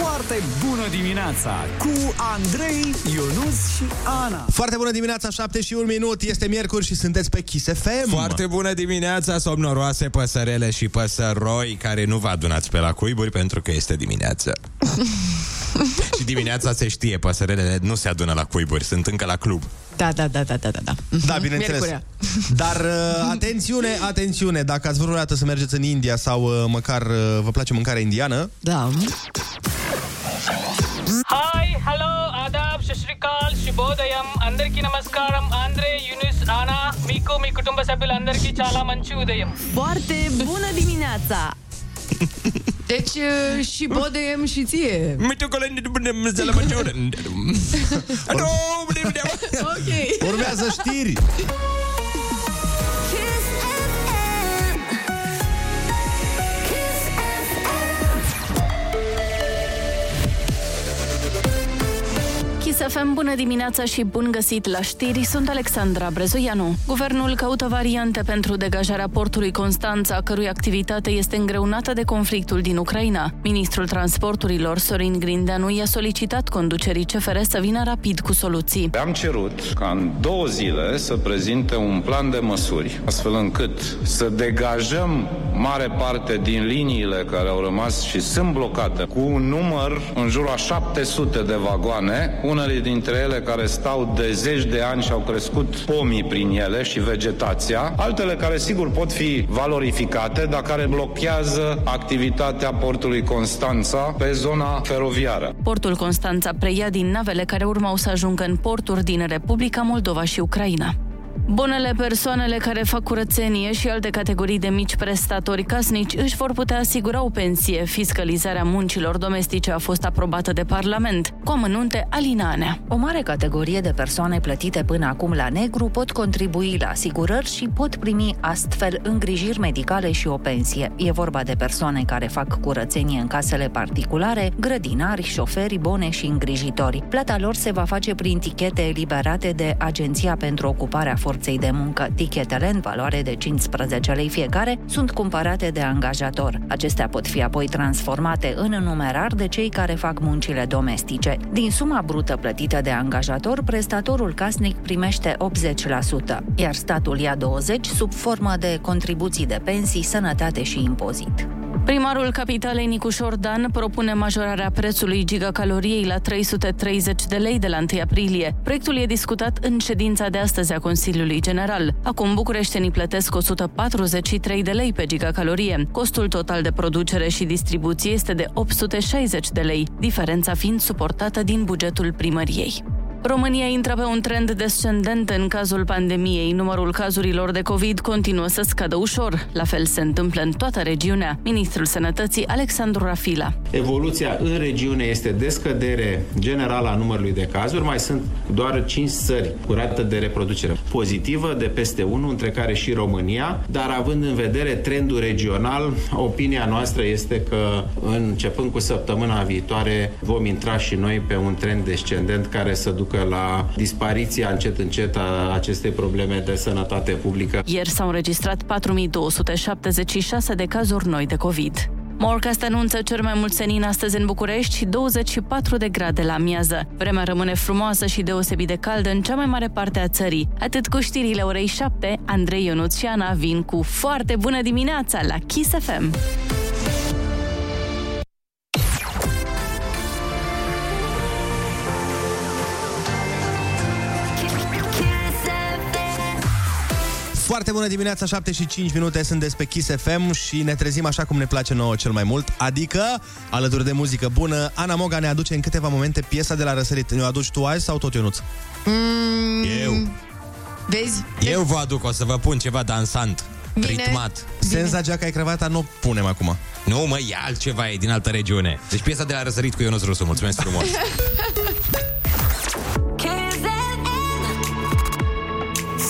Foarte bună dimineața cu Andrei, Ionus și Ana. Foarte bună dimineața, 7 și 1 minut, este miercuri și sunteți pe Kiss FM. Foarte bună dimineața, somnoroase păsărele și păsăroi care nu vă adunați pe la cuiburi pentru că este dimineață. și dimineața se știe, păsărelele nu se adună la cuiburi, sunt încă la club. Da, da, da, da, da, da. Da, bineînțeles. Miercurea. Dar uh, atențiune, atențiune, dacă ați vrut vreodată să mergeți în India sau uh, măcar uh, vă place mâncarea indiană, Da. Hi hello Aadab శశ్రీకాల్ శుభోదయం అందరికీ నమస్కారం ఆంధ్రే యూనిస్ ఆనా మీకు మీ కుటుంబ సభ్యులందరికీ చాలా మంచి ఉదయం Foarte bună dimineața! Deci uh, și bodem și ție. Ok. urmează știri. Kiss FM, bună dimineața și bun găsit la știri, sunt Alexandra Brezoianu. Guvernul caută variante pentru degajarea portului Constanța, a cărui activitate este îngreunată de conflictul din Ucraina. Ministrul Transporturilor, Sorin Grindeanu, i-a solicitat conducerii CFR să vină rapid cu soluții. Am cerut ca în două zile să prezinte un plan de măsuri, astfel încât să degajăm mare parte din liniile care au rămas și sunt blocate, cu un număr în jur a 700 de vagoane, unele dintre ele care stau de zeci de ani și au crescut pomii prin ele și vegetația, altele care sigur pot fi valorificate, dar care blochează activitatea portului Constanța pe zona feroviară. Portul Constanța preia din navele care urmau să ajungă în porturi din Republica Moldova și Ucraina. Bunele persoanele care fac curățenie și alte categorii de mici prestatori casnici își vor putea asigura o pensie. Fiscalizarea muncilor domestice a fost aprobată de Parlament. Cu amănunte, Alina Anea. O mare categorie de persoane plătite până acum la negru pot contribui la asigurări și pot primi astfel îngrijiri medicale și o pensie. E vorba de persoane care fac curățenie în casele particulare, grădinari, șoferi, bone și îngrijitori. Plata lor se va face prin tichete eliberate de Agenția pentru Ocuparea Forței de Muncă. Tichetele, în valoare de 15 lei fiecare, sunt cumpărate de angajator. Acestea pot fi apoi transformate în numerar de cei care fac muncile domestice. Din suma brută plătită de angajator, prestatorul casnic primește 80%, iar statul ia 20% sub formă de contribuții de pensii, sănătate și impozit. Primarul capitalei Nicușor Dan propune majorarea prețului gigacaloriei la 330 de lei de la 1 aprilie. Proiectul e discutat în ședința de astăzi a Consiliului General. Acum bucureștenii plătesc 143 de lei pe gigacalorie. Costul total de producere și distribuție este de 860 de lei, diferența fiind suportată din bugetul primăriei. România intră pe un trend descendent în cazul pandemiei. Numărul cazurilor de COVID continuă să scadă ușor. La fel se întâmplă în toată regiunea. Ministrul Sănătății, Alexandru Rafila. Evoluția în regiune este de scădere generală a numărului de cazuri. Mai sunt doar 5 țări cu rată de reproducere pozitivă de peste 1, între care și România, dar având în vedere trendul regional, opinia noastră este că începând cu săptămâna viitoare vom intra și noi pe un trend descendent care să ducă la dispariția încet încet a acestei probleme de sănătate publică. Ieri s-au înregistrat 4276 de cazuri noi de COVID. Morcast anunță cel mai mult senin astăzi în București și 24 de grade la amiază. Vremea rămâne frumoasă și deosebit de caldă în cea mai mare parte a țării. Atât cu știrile orei 7, Andrei Ionuț și Ana vin cu foarte bună dimineața la Kiss FM. Foarte bună dimineața, 7 și 5 minute, sunt pe Kiss FM și ne trezim așa cum ne place nouă cel mai mult, adică alături de muzică bună. Ana Moga ne aduce în câteva momente piesa de la răsărit. Ne-o aduci tu azi sau tot Ionuț? Mm, Eu. Vezi? Eu vă aduc, o să vă pun ceva dansant, Bine. ritmat. Senza geaca ai cravata nu o punem acum. Nu, mă, e altceva, e din altă regiune. Deci piesa de la răsărit cu Ionuț Rusu, mulțumesc frumos.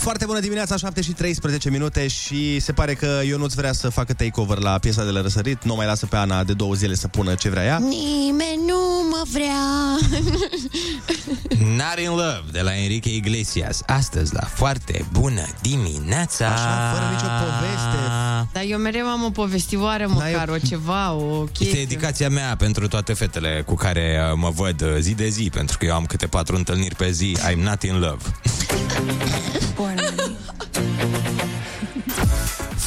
Foarte bună dimineața, 7 și 13 minute și se pare că Ionuț vrea să facă takeover la piesa de la răsărit. Nu mai lasă pe Ana de două zile să pună ce vrea ea. Nimeni nu mă vrea. Not in Love de la Enrique Iglesias. Astăzi la foarte bună dimineața. Așa, fără nicio poveste. Dar eu mereu am o povestioară măcar, o ceva, o chestie. Este dedicația mea pentru toate fetele cu care uh, mă văd uh, zi de zi, pentru că eu am câte patru întâlniri pe zi. I'm not in love.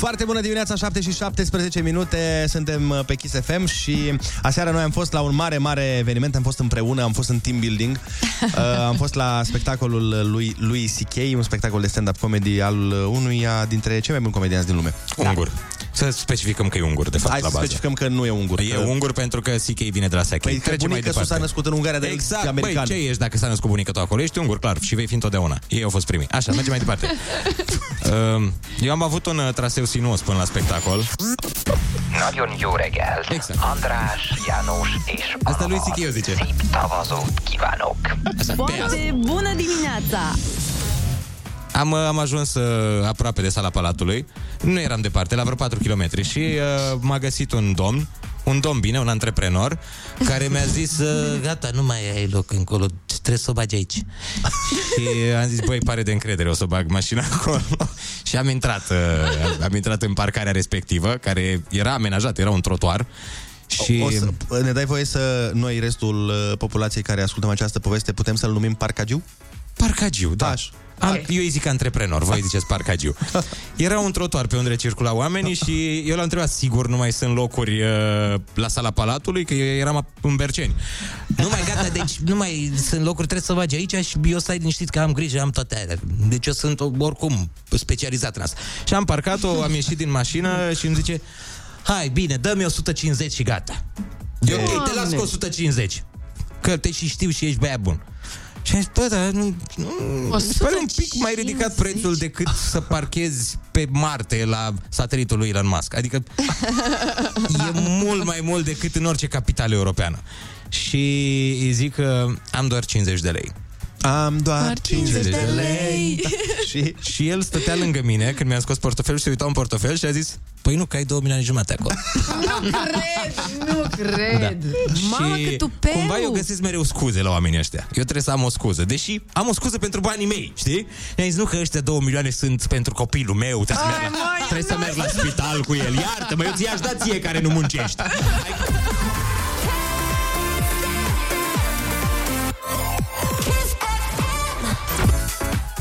Foarte bună dimineața, 7 și 17 minute, suntem uh, pe Kiss FM și aseară noi am fost la un mare, mare eveniment, am fost împreună, am fost în team building, uh, am fost la spectacolul lui, lui C.K., un spectacol de stand-up comedy al unuia dintre cei mai buni comedianți din lume. Ungur. Să specificăm că e ungur, de fapt, Hai la să bază. specificăm că nu e ungur. E ungur pentru că CK vine de la Saclay. Păi, că Trecem mai bunica departe. s-a născut în Ungaria, dar e Exact, american. băi, ce ești dacă s-a născut bunica tu acolo? Ești ungur, clar, și vei fi întotdeauna. Ei au fost primii. Așa, mergem mai departe. Um, Eu am avut un uh, traseu sinuos până la spectacol. Nagyon jó reggelt! Exact. András, János és Asta lui Sikiu zice. Szép tavazót kívánok! Foarte bună dimineața! Am, uh, am ajuns uh, aproape de sala Palatului. Nu eram departe, la vreo 4 km și uh, m-a găsit un domn, un domn bine, un antreprenor, care mi-a zis, uh, gata, nu mai ai loc încolo, trebuie să o bagi aici. și am zis, băi, pare de încredere, o să bag mașina acolo. și am intrat, uh, am intrat în parcarea respectivă, care era amenajată, era un trotuar. Și... O să, ne dai voie să noi, restul uh, populației care ascultăm această poveste, putem să-l numim Parcagiu? Parcagiu, da. Așa. Am, eu îi zic antreprenor, voi ziceți parcagiu. Era un trotuar pe unde circulau oamenii și eu l-am întrebat, sigur nu mai sunt locuri uh, la sala Palatului, că eu eram în Berceni. Nu mai gata, deci nu mai sunt locuri, trebuie să bagi aici și eu stai liniștit că am grijă, am toate alea. Deci eu sunt oricum specializat în asta. Și am parcat-o, am ieșit din mașină și îmi zice, hai, bine, dă-mi 150 și gata. E ok, te las cu 150. Că te și știu și ești băiat bun. Și am zis, bă, dar nu, nu mi se pare un pic mai ridicat prețul decât să parchezi pe Marte la satelitul lui Elon Musk. Adică e mult mai mult decât în orice capitală europeană. Și îi zic că am doar 50 de lei. Am doar 50 de lei. Da. și? și el stătea lângă mine când mi-am scos portofelul și se uita în portofel și a zis Păi nu, că ai 2 milioane jumate acolo. Nu cred, nu cred. Mamă, și cât tupeu! cumva eu găsesc mereu scuze la oamenii ăștia. Eu trebuie să am o scuză. Deși am o scuză pentru banii mei, știi? I-am zis, nu că ăștia 2 milioane sunt pentru copilul meu. Trebuie, să, merg la, trebuie să merg la spital cu el. Iartă-mă, eu ți-aș da ție care nu muncești.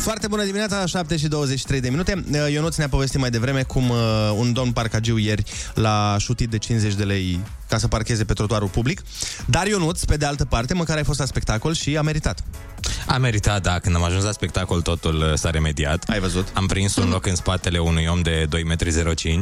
Foarte bună dimineața, 7 și 23 de minute. Ionuț ne-a povestit mai devreme cum uh, un domn parcagiu ieri l-a șutit de 50 de lei ca să parcheze pe trotuarul public. Dar Ionuț, pe de altă parte, măcar ai fost la spectacol și a meritat. A meritat, da, când am ajuns la spectacol totul uh, s-a remediat. Ai văzut? Am prins un loc în spatele unui om de 2,05 m,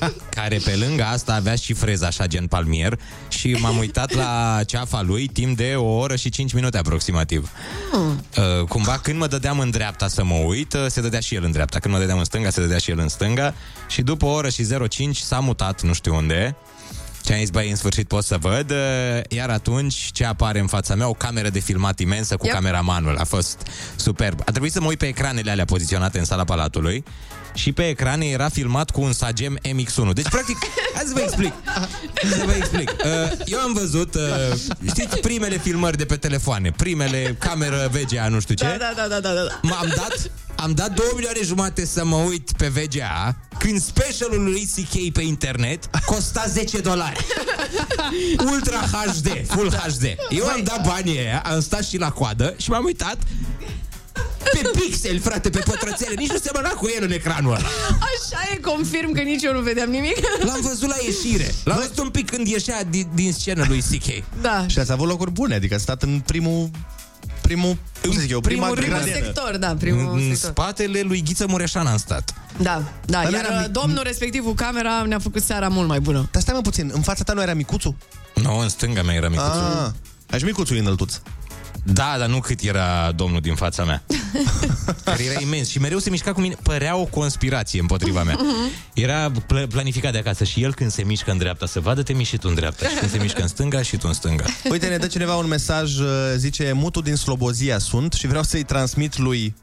uh, care pe lângă asta avea și freza așa gen palmier și m-am uitat la ceafa lui timp de o oră și 5 minute aproximativ. Uh, cumva când mă dădeam în dreapta să mă uit, uh, se dădea și el în dreapta. Când mă dădeam în stânga, se dădea și el în stânga. Și după o oră și 05 s-a mutat, nu știu unde. Și am zis, băi, în sfârșit pot să văd. uh, Iar atunci, ce apare în fața mea? O cameră de filmat imensă cu Yep. cameramanul. A fost superb. A trebuit să mă uit pe ecranele alea poziționate în sala Palatului și pe ecrane era filmat cu un Sagem MX-1. Deci, practic, hai să vă explic. Să vă explic. Uh, Eu am văzut, uh, știți, primele filmări de pe telefoane, primele cameră VGA, nu știu ce. Da, da, da, da, da, da. M-am dat, am dat 2 milioane jumate să mă uit pe VGA când specialul lui CK pe internet costa 10 dolari. Ultra HD, Full HD. Eu am dat banii aia, am stat și la coadă și m-am uitat pe pixel, frate, pe pătrățele. Nici nu semăna cu el în ecranul ăla. Așa e, confirm că nici eu nu vedeam nimic. L-am văzut la ieșire. L-am văzut un pic când ieșea din, din scenă lui CK. Da. Și ați avut locuri bune, adică ați stat în primul... Primul, cum să zic eu, prima primul Primul gradieră. sector, da, primul În sector. spatele lui Ghiță Mureșan am stat. Da, da, Dar nu iar era uh, mic- domnul respectiv cu camera ne-a făcut seara mult mai bună. Dar stai mă puțin, în fața ta nu era micuțul? Nu, în stânga mea era micuțul. Ah, Aș micuțul e înăltuț. Da, dar nu cât era domnul din fața mea. Care era imens și mereu se mișca cu mine. Părea o conspirație împotriva mea. Era pl- planificat de acasă și el când se mișcă în dreapta să vadă, te miști și tu în dreapta. Și când se mișcă în stânga și tu în stânga. Uite, ne dă cineva un mesaj, uh, zice, mutul din Slobozia sunt și vreau să-i transmit lui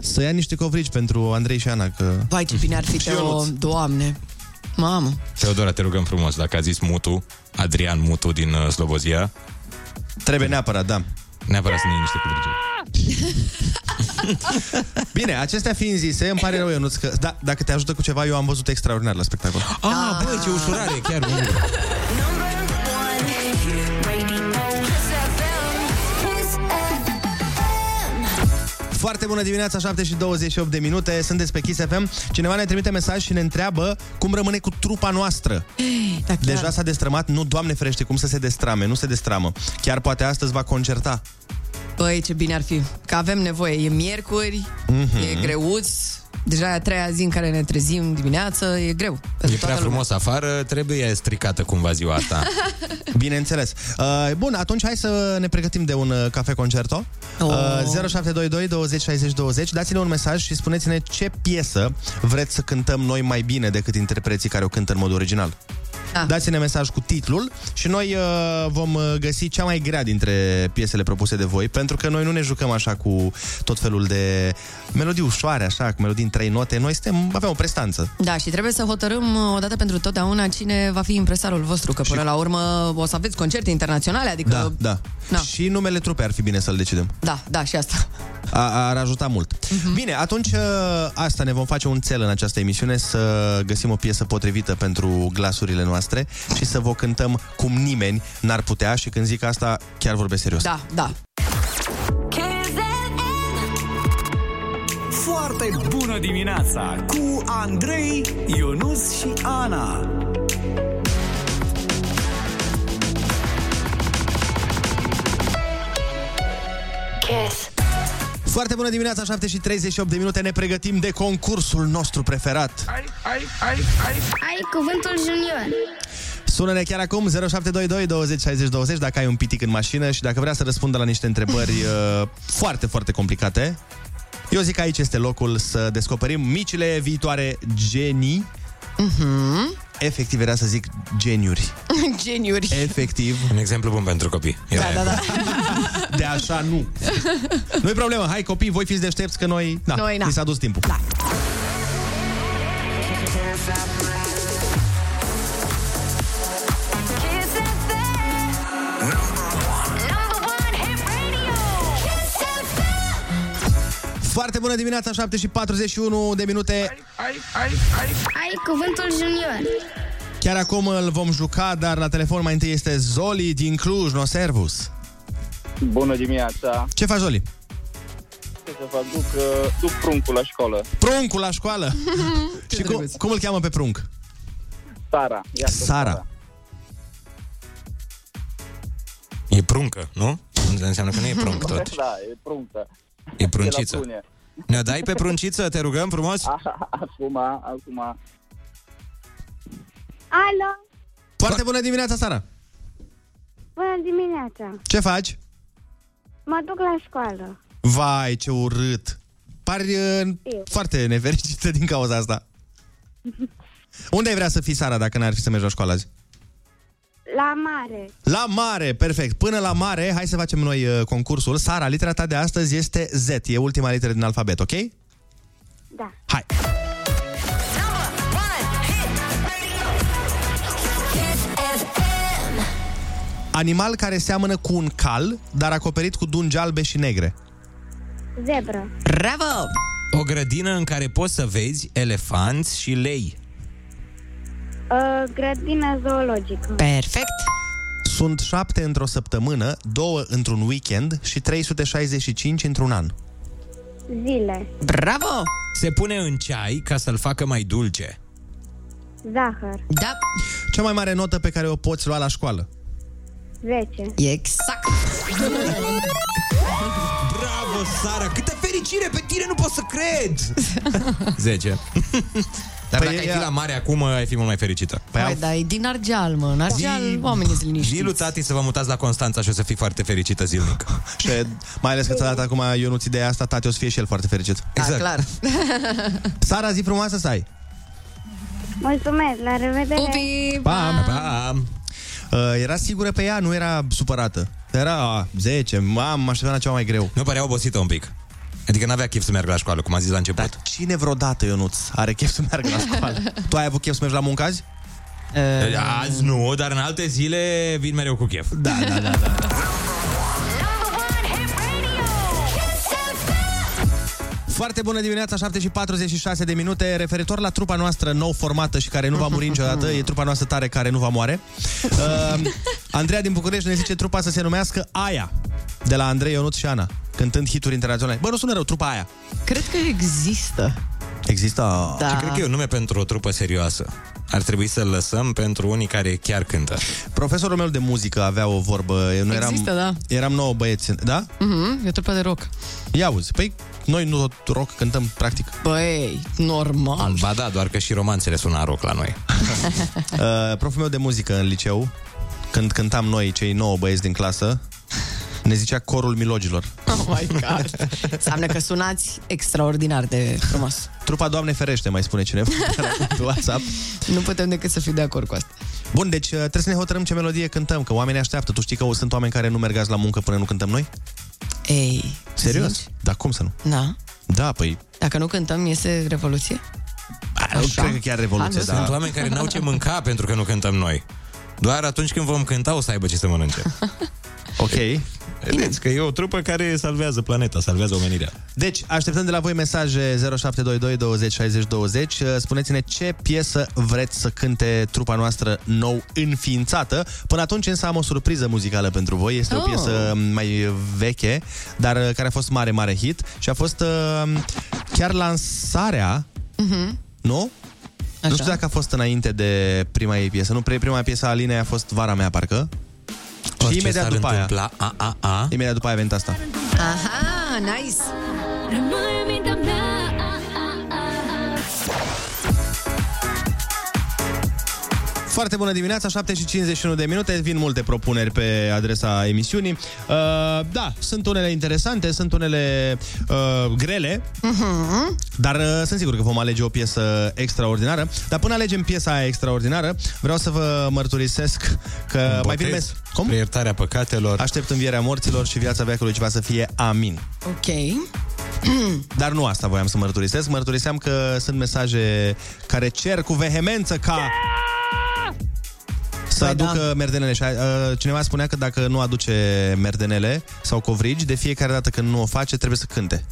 să ia niște covrici pentru Andrei și Ana, că... Vai, ce bine ar fi, Și Teo, Ionuț. doamne. Mamă. Teodora, te rugăm frumos, dacă a zis Mutu, Adrian Mutu din uh, Slobozia, Trebuie neapărat, da. Neapărat să ne iei niște cuvârgii. Bine, acestea fiind zise, îmi pare rău, Ionuț, că da, dacă te ajută cu ceva, eu am văzut extraordinar la spectacol. Ah, băi, ce ușurare, chiar Foarte bună dimineața, 7 și 28 de minute, sunteți pe Kiss FM. Cineva ne trimite mesaj și ne întreabă cum rămâne cu trupa noastră. Da, chiar. Deja s-a destrămat, nu, Doamne ferește, cum să se destrame, nu se destramă. Chiar poate astăzi va concerta. Băi, ce bine ar fi. Că avem nevoie. E miercuri, Mhm. e greuț. Deja e a treia zi în care ne trezim dimineață, e greu. E pentru prea toată frumos afară, trebuie stricată cumva ziua asta. Bineînțeles. Uh, bun, atunci hai să ne pregătim de un uh, cafe concerto. Oh. Uh, 0722 20 60 20. Dați-ne un mesaj și spuneți-ne ce piesă vreți să cântăm noi mai bine decât interpreții care o cântă în mod original. Ah. Dați-ne mesaj cu titlul și noi uh, vom uh, găsi cea mai grea dintre piesele propuse de voi, pentru că noi nu ne jucăm așa cu tot felul de melodii ușoare, așa, cu melodii în trei note. Noi suntem, avem o prestanță. Da, și trebuie să hotărâm uh, odată pentru totdeauna cine va fi impresarul vostru, că până la urmă o să aveți concerte internaționale, adică... Da, da. Da. Și numele trupei ar fi bine să-l decidem. Da, da, și asta. A, ar ajuta mult. Mhm. Bine, atunci uh, asta ne vom face un cel în această emisiune să găsim o piesă potrivită pentru glasurile noastre și să vă cântăm cum nimeni n-ar putea și când zic asta chiar vorbesc serios. Da, da. Foarte bună dimineața cu Andrei, Ionus și Ana. Kiss. Foarte bună dimineața, 7 și 38 de minute, ne pregătim de concursul nostru preferat. Ai, ai, ai, ai. Ai cuvântul junior. Sună-ne chiar acum 0722 20 60 20 dacă ai un pitic în mașină și dacă vrea să răspundă la niște întrebări uh, foarte, foarte complicate. Eu zic că aici este locul să descoperim micile viitoare genii. Mhm. Efectiv era să zic geniuri. Geniuri. Efectiv. Un exemplu bun pentru copii. Da, da, da. De așa nu. Nu-i problemă, hai copii, voi fiți deștepți că noi... Da, Noi, na. ni s-a dus timpul. Da. Foarte bună dimineața, 7 și 41 de minute. Ai, ai, ai. Ai cuvântul junior. Chiar acum îl vom juca, dar la telefon mai întâi este Zoli din Cluj, no servus. Bună dimineața! Ce faci, Zoli? Ce să fac? Duc, uh, duc pruncul la școală. Pruncul la școală. și cum, cum îl cheamă pe prunc? Sara. Iată, Sara. E pruncă, nu? Înseamnă că nu e prunc tot. Da, e pruncă. E prunciță. E la prune. Ne dai pe prunciță, te rugăm frumos? Acum, acum. Alo, Foarte bună dimineața, Sara. bună dimineața. Ce faci? Mă duc la școală. Vai, ce urât. Pari uh, Eu. foarte nefericită din cauza asta. Unde ai vrea să fii, Sara, dacă n-ar fi să mergi la școală azi? La mare. La mare, perfect. Până la mare, hai să facem noi uh, concursul. Sara, litera ta de astăzi este Z. E ultima literă din alfabet, ok? Da. Hai. Animal care seamănă cu un cal, dar acoperit cu dungi albe și negre. Zebră. Bravo! O grădină în care poți să vezi elefanți și lei. Uh, grădină zoologică. Perfect. Sunt șapte într-o săptămână, două într-un weekend și 365 într-un an. Zile. Bravo! Se pune în ceai ca să-l facă mai dulce. Zahăr. Da. Cea mai mare notă pe care o poți lua la școală. 10. Exact. Bravo, Sara! Câtă fericire pe tine, nu pot să cred! 10. Dar Păi dacă ai ea- fi la mare acum, ai fi mult mai fericită. Păi Hai, da, e din Argeal, mă. În Argeal, oamenii sunt Zi lui liniștiți. tati să vă mutați la Constanța și o să fii foarte fericită zilnic. Și mai ales că ți-a dat acum Ionuț ideea asta, tati o să fie și el foarte fericit. Da, clar. Sara, zi frumoasă să ai! Mulțumesc, la revedere. Pupi! Pa! Pa! Uh, era sigură pe ea, nu era supărată. Era a, 10, mam, mă așteptam la ceva mai greu. Nu părea obosită un pic. Adică n-avea chef să meargă la școală, cum a zis la început. Dar cine vreodată, Ionuț, are chef să meargă la școală? tu ai avut chef să mergi la muncă azi? Azi nu, dar în alte zile vin mereu cu chef. Da, da, da, da. Foarte bună dimineața, 7 și 46 de minute. Referitor la trupa noastră nou formată și care nu va muri niciodată, e trupa noastră tare care nu va moare. Uh, Andreea din București ne zice trupa să se numească Aia, de la Andrei Ionut și Ana, cântând hituri internaționale. Bă, nu sună rău, trupa Aia. Cred că există. Există? Da. Și cred că e un nume pentru o trupă serioasă. Ar trebui să-l lăsăm pentru unii care chiar cântă. Profesorul meu de muzică avea o vorbă. Eu nu Există, eram, da. Eram nouă băieți, da? Mhm, e o trupă de rock. Ia uzi, păi noi nu tot rock cântăm, practic. Băi, normal. Ba da, doar că și romanțele sună rock la noi. Uh, proful meu de muzică în liceu, când cântam noi, cei nouă băieți din clasă, ne zicea corul milogilor. Oh my God. Înseamnă că sunați extraordinar de frumos. Trupa Doamne ferește, mai spune cineva pe WhatsApp. Nu putem decât să fiu de acord cu asta. Bun, deci uh, trebuie să ne hotărâm ce melodie cântăm, că oamenii așteaptă. Tu știi că sunt oameni care nu mergați la muncă până nu cântăm noi? Ei, Serios? zici? Dar cum să nu? Da. Da, păi... Dacă nu cântăm, iese revoluție? Nu cred că chiar revoluție, Hai, da. Sunt oameni care n-au ce mânca pentru că nu cântăm noi. Doar atunci când vom cânta o să aibă ce să mănânce. Ok. Vedeți că e o trupă care salvează planeta, salvează omenirea. Deci, așteptăm de la voi mesaje 0722 20 60 20. Uh, Spuneți-ne ce piesă vreți să cânte trupa noastră nou înființată. Până atunci însă am o surpriză muzicală pentru voi. Este oh. o Oh. piesă mai veche, dar uh, care a fost mare, mare hit și a fost uh, chiar lansarea, Mhm. nu? Nu știu dacă a fost înainte de prima ei piesă. Nu, pre- prima piesă a Alinei a fost Vara mea, parcă. Orice și imediat s-ar după aia. întâmpla, a, a, a. Imediat după aia a venit asta. Aha, nice. Foarte bună dimineața, 7 și 51 de minute. Vin multe propuneri pe adresa emisiunii. Uh, da, sunt unele interesante, sunt unele uh, grele, Mhm. dar uh, sunt sigur că vom alege o piesă extraordinară. Dar până alegem piesa aia extraordinară, vreau să vă mărturisesc că mai vin mes... Cum? Spre iertarea păcatelor. Aștept învierea morților și viața veacului ceva să fie amin. Ok. Dar nu asta voiam să mărturisesc. Mărturiseam că sunt mesaje care cer cu vehemență ca... Să Păi aducă da. merdenele și uh, cineva spunea că dacă nu aduce merdenele sau covrigi, de fiecare dată când nu o face, trebuie să cânte.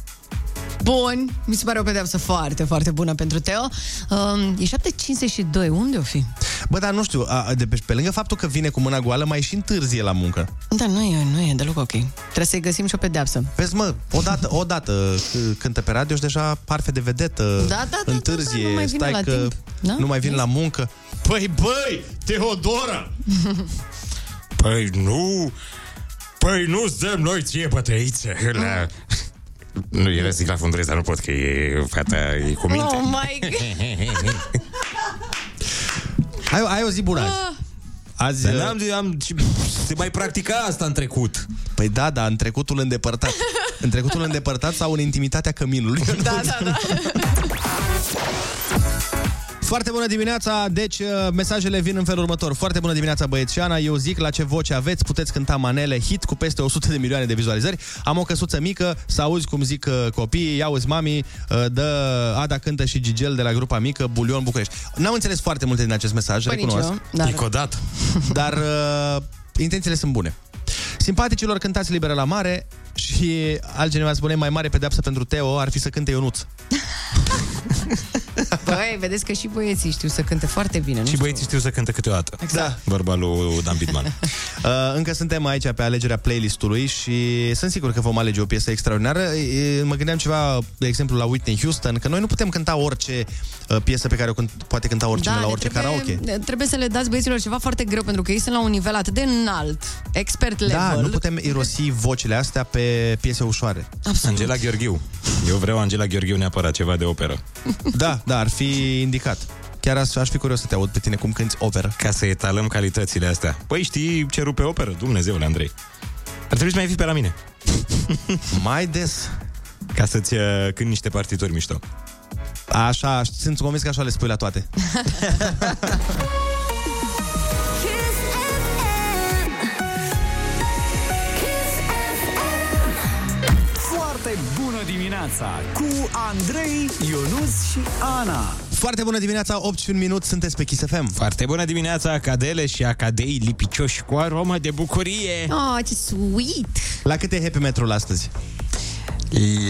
Bun, mi se pare o pedeapsă foarte, foarte bună pentru Teo. Um, e 7.52, unde o fi? Bă, dar nu știu, a, de pe, pe lângă faptul că vine cu mâna goală, mai și întârzie la muncă. Da, nu e, nu e deloc ok. Trebuie să-i găsim și o pedeapsă. Vezi, mă, odată, odată c- cântă pe radio și deja parfe de vedetă, Da, da, da, întârzie, da, da, nu mai vine stai la că timp. Da? nu mai vin la muncă. Păi, băi, Teodora! Păi nu... Păi nu-ți dăm noi ție bătăițe la... Nu, era zic la fundurez, dar nu pot, că e fata e cu minte. Oh my God! Ai, ai o zi bună azi. Azi... Dar n-am, am, se mai practica asta în trecut. Păi da, da, în trecutul îndepărtat. în trecutul îndepărtat sau în intimitatea căminului. Da, da, da. Foarte bună dimineața, deci uh, mesajele vin în felul următor. Foarte bună dimineața băieți și Ana, eu zic la ce voce aveți, puteți cânta manele, hit cu peste 100 de milioane de vizualizări. Am o căsuță mică, să auzi cum zic uh, copiii, ia uzi mami, uh, dă Ada cântă și Gigel de la grupa mică, Bulion București. N-am înțeles foarte multe din acest mesaj, Păi recunosc. nici eu, dar- Nicodat. Dar uh, intențiile sunt bune. Simpaticilor cântați liberă la mare și altcineva spune mai mare pedeapsă pentru Teo ar fi să cânte Ionuț. Băi, vedeți că și băieții știu să cânte foarte bine, nu? Și băieții știu să cânte câteodată. Da. Vorba lui Dan Bitman. Uh, încă suntem aici pe alegerea playlistului și sunt sigur că vom alege o piesă extraordinară. E, Mă gândeam ceva, de exemplu, la Whitney Houston, că noi nu putem cânta orice uh, piesă pe care o cânt, poate cânta oricine la ne orice karaoke. ne Trebuie să le dați băieților ceva foarte greu, pentru că ei sunt la un nivel atât de înalt, expert level. Da, nu putem irosi vocile astea pe piese ușoare. Absolut. Angela Gheorghiu. Eu vreau Angela Gheorghiu neapărat, ceva de operă. Da, da, ar fi indicat. Chiar aș, aș fi curios să te aud pe tine cum cânti operă. Ca să etalăm calitățile astea. Păi știi ce rupe operă? Dumnezeule, Andrei. Ar trebui să mai fii pe la mine. Mai des. Ca să-ți uh, cânt niște partituri mișto. Așa, sunt convins că așa le spui la toate. Foarte bună dimineața cu Andrei, Ionus și Ana. Foarte bună dimineața, 8 și un minut, sunteți pe Kiss FM. Foarte bună dimineața, Acadele și Acadei lipicioși cu aromă de bucurie. Oh, ce sweet! La cât e happy metrul astăzi?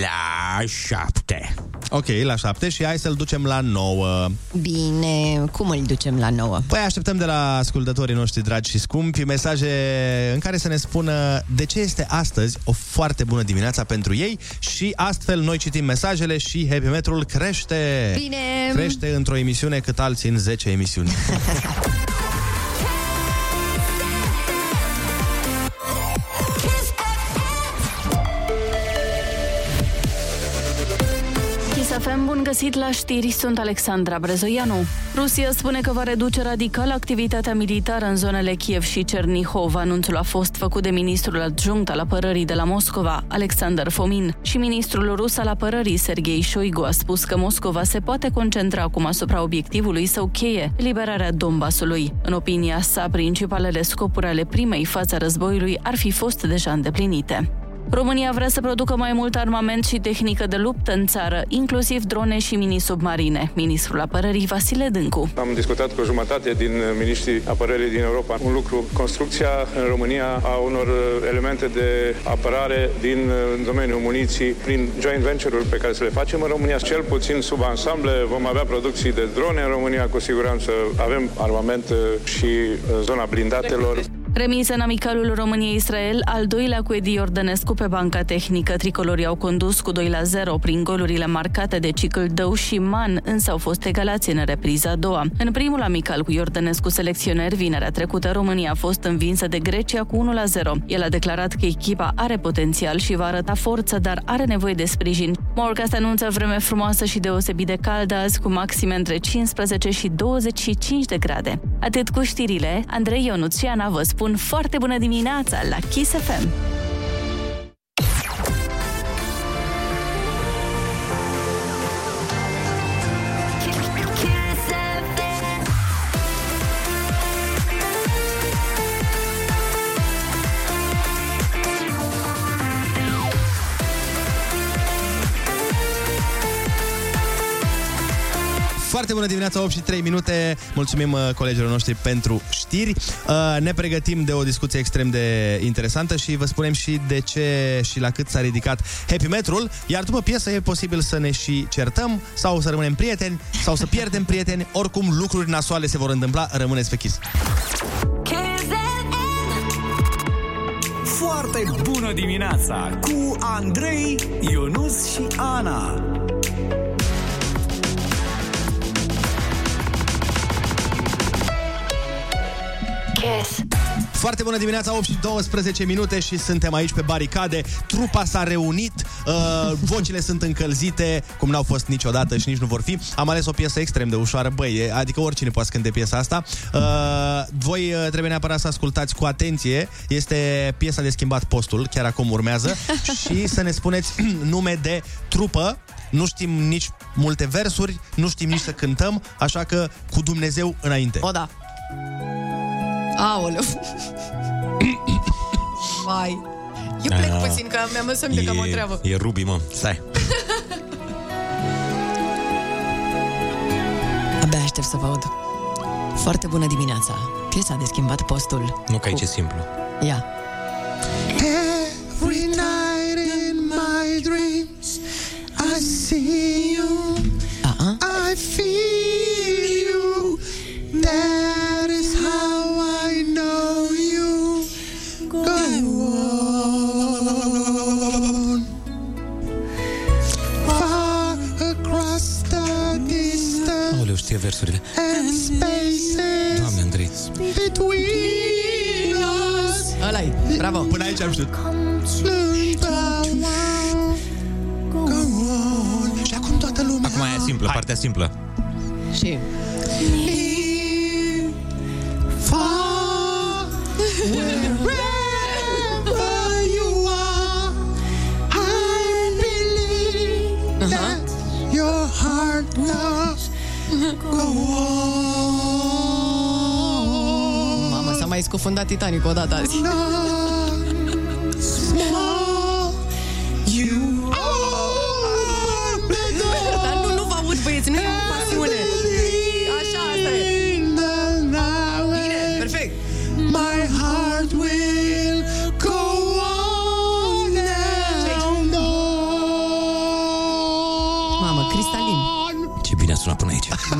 La șapte. Ok, la 7 și hai să-l ducem la 9. Bine, cum îl ducem la nouă? Păi așteptăm de la ascultătorii noștri dragi și scumpi mesaje în care să ne spună de ce este astăzi o foarte bună dimineața pentru ei și astfel noi citim mesajele și Happy Metrul crește. Bine! Crește într-o emisiune cât alții în 10 emisiuni. găsit la știri, sunt Alexandra Brezoianu. Rusia spune că va reduce radical activitatea militară în zonele Kiev și Cernihov. Anunțul a fost făcut de ministrul adjunct al apărării de la Moscova, Alexander Fomin, și ministrul rus al apărării, Sergei Shoigu, a spus că Moscova se poate concentra acum asupra obiectivului său cheie, liberarea Donbasului. În opinia sa, principalele scopuri ale primei fațe a războiului ar fi fost deja îndeplinite. România vrea să producă mai mult armament și tehnică de luptă în țară, inclusiv drone și mini-submarine. Ministrul apărării Vasile Dâncu. Am discutat cu jumătate din ministrii apărării din Europa. Un lucru, construcția în România a unor elemente de apărare din domeniul muniții prin joint venture-uri pe care să le facem în România, cel puțin sub ansamble. Vom avea producții de drone în România, cu siguranță avem armament și zona blindatelor. Remisă în amicalul România-Israel, al doilea cu Edi Iordănescu pe banca tehnică. Tricolorii au condus cu 2 la 0 prin golurile marcate de Cicl Dău și Man, însă au fost egalați în repriza a doua. În primul amical cu Iordănescu selecționer, vinerea trecută, România a fost învinsă de Grecia cu 1 la 0. El a declarat că echipa are potențial și va arăta forță, dar are nevoie de sprijin. Morcast anunță vreme frumoasă și deosebit de caldă azi, cu maxime între 15 și 25 de grade. Atât cu știrile, Andrei Ionuț și Ana vă spun foarte bună dimineața la Kiss FM. Bună dimineața, 8 și 3 minute. Mulțumim uh, colegilor noștri pentru știri. Uh, ne pregătim de o discuție extrem de interesantă și vă spunem și de ce și la cât s-a ridicat Happy Metrul. Iar după piesă e posibil să ne și certăm sau să rămânem prieteni sau să pierdem prieteni. Oricum, lucruri nasoale se vor întâmpla. Rămâneți pe Kiss. Foarte bună dimineața cu Andrei, Ionus și Ana. Kiss. Foarte bună dimineața, 8 și 12 minute și suntem aici pe baricade. Trupa s-a reunit, uh, vocile sunt încălzite, cum n-au fost niciodată și nici nu vor fi. Am ales o piesă extrem de ușoară, băi, e- adică oricine poate cânte piesa asta. Uh, voi uh, trebuie neapărat să ascultați cu atenție. Este piesa de schimbat postul, chiar acum urmează. și să ne spuneți nume de trupă nu știm nici multe versuri, nu știm nici să cântăm, așa că cu Dumnezeu înainte. O, da. Aoleu. Vai. Eu plec Ah. puțin, că mi-am lăsat de că am o treabă. e Ruby, mă. Stai. Abia aștept să vă aud. Foarte bună dimineața. Piesa de schimbat postul. Nu că aici e simplu. Ia. Every night in my dreams, I see you. Versurile. and spaces Doamne, Andrei. between us. Ăla-i. Bravo. Până aici am știut. Și acum toată lumea Acum aia simplă, partea simplă. Și... Far wherever you are I believe that your heart does go on Mamă, s-a mai scufundat Titanic odată azi.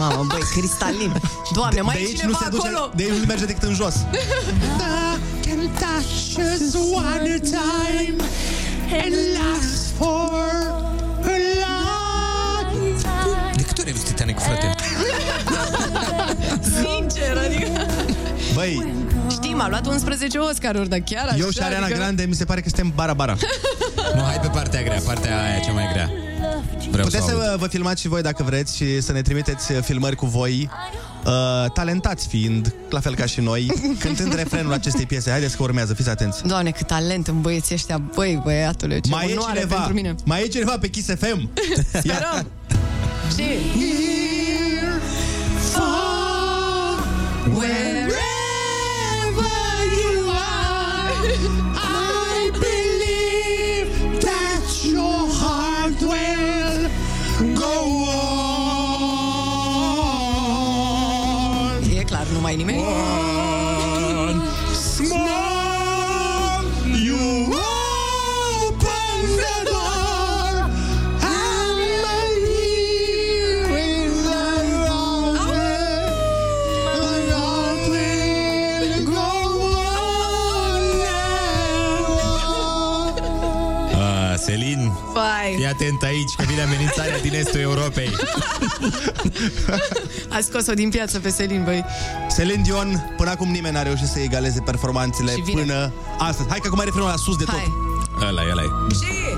Mamă, băi, cristalin. Doamne, mai de e aici cineva nu se duce, acolo? de aici nu merge decât în jos. can touch us one at a time and last for a lifetime. De câte ori ai văzut Titanic, frate? Sincer, adică... Băi, Știm, a luat 11 Oscar-uri, dar chiar așa, eu și Ariana adică... Grande mi se pare că suntem bara-bara. nu, hai pe partea grea, partea aia cea mai grea. Vreau Puteți să să aud. vă, vă filmați și voi dacă vreți și să ne trimiteți uh, filmări cu voi, uh, talentați fiind, la fel ca și noi, cântând refrenul acestei piese. Haideți că urmează, fiți atenți. Doamne, cât talent în băieții ăștia, băi, băiatule, ce Mai e onoare cineva, pentru mine. mai e cineva pe Kiss FM? Sperăm. Și... clar, nu mai e nimeni? Small, you open the door, and my here in the heart will go on. Ah, Selin, Vai, fii atent aici că vine amenințarea din estul Europei. a scos-o din piață pe Selin, băi. Celine Dion, până acum nimeni n-a reușit să egaleze performanțele Și vine. până astăzi. Hai că acum are refrenul la sus de tot. Hai. Ăla e, ăla e. Și...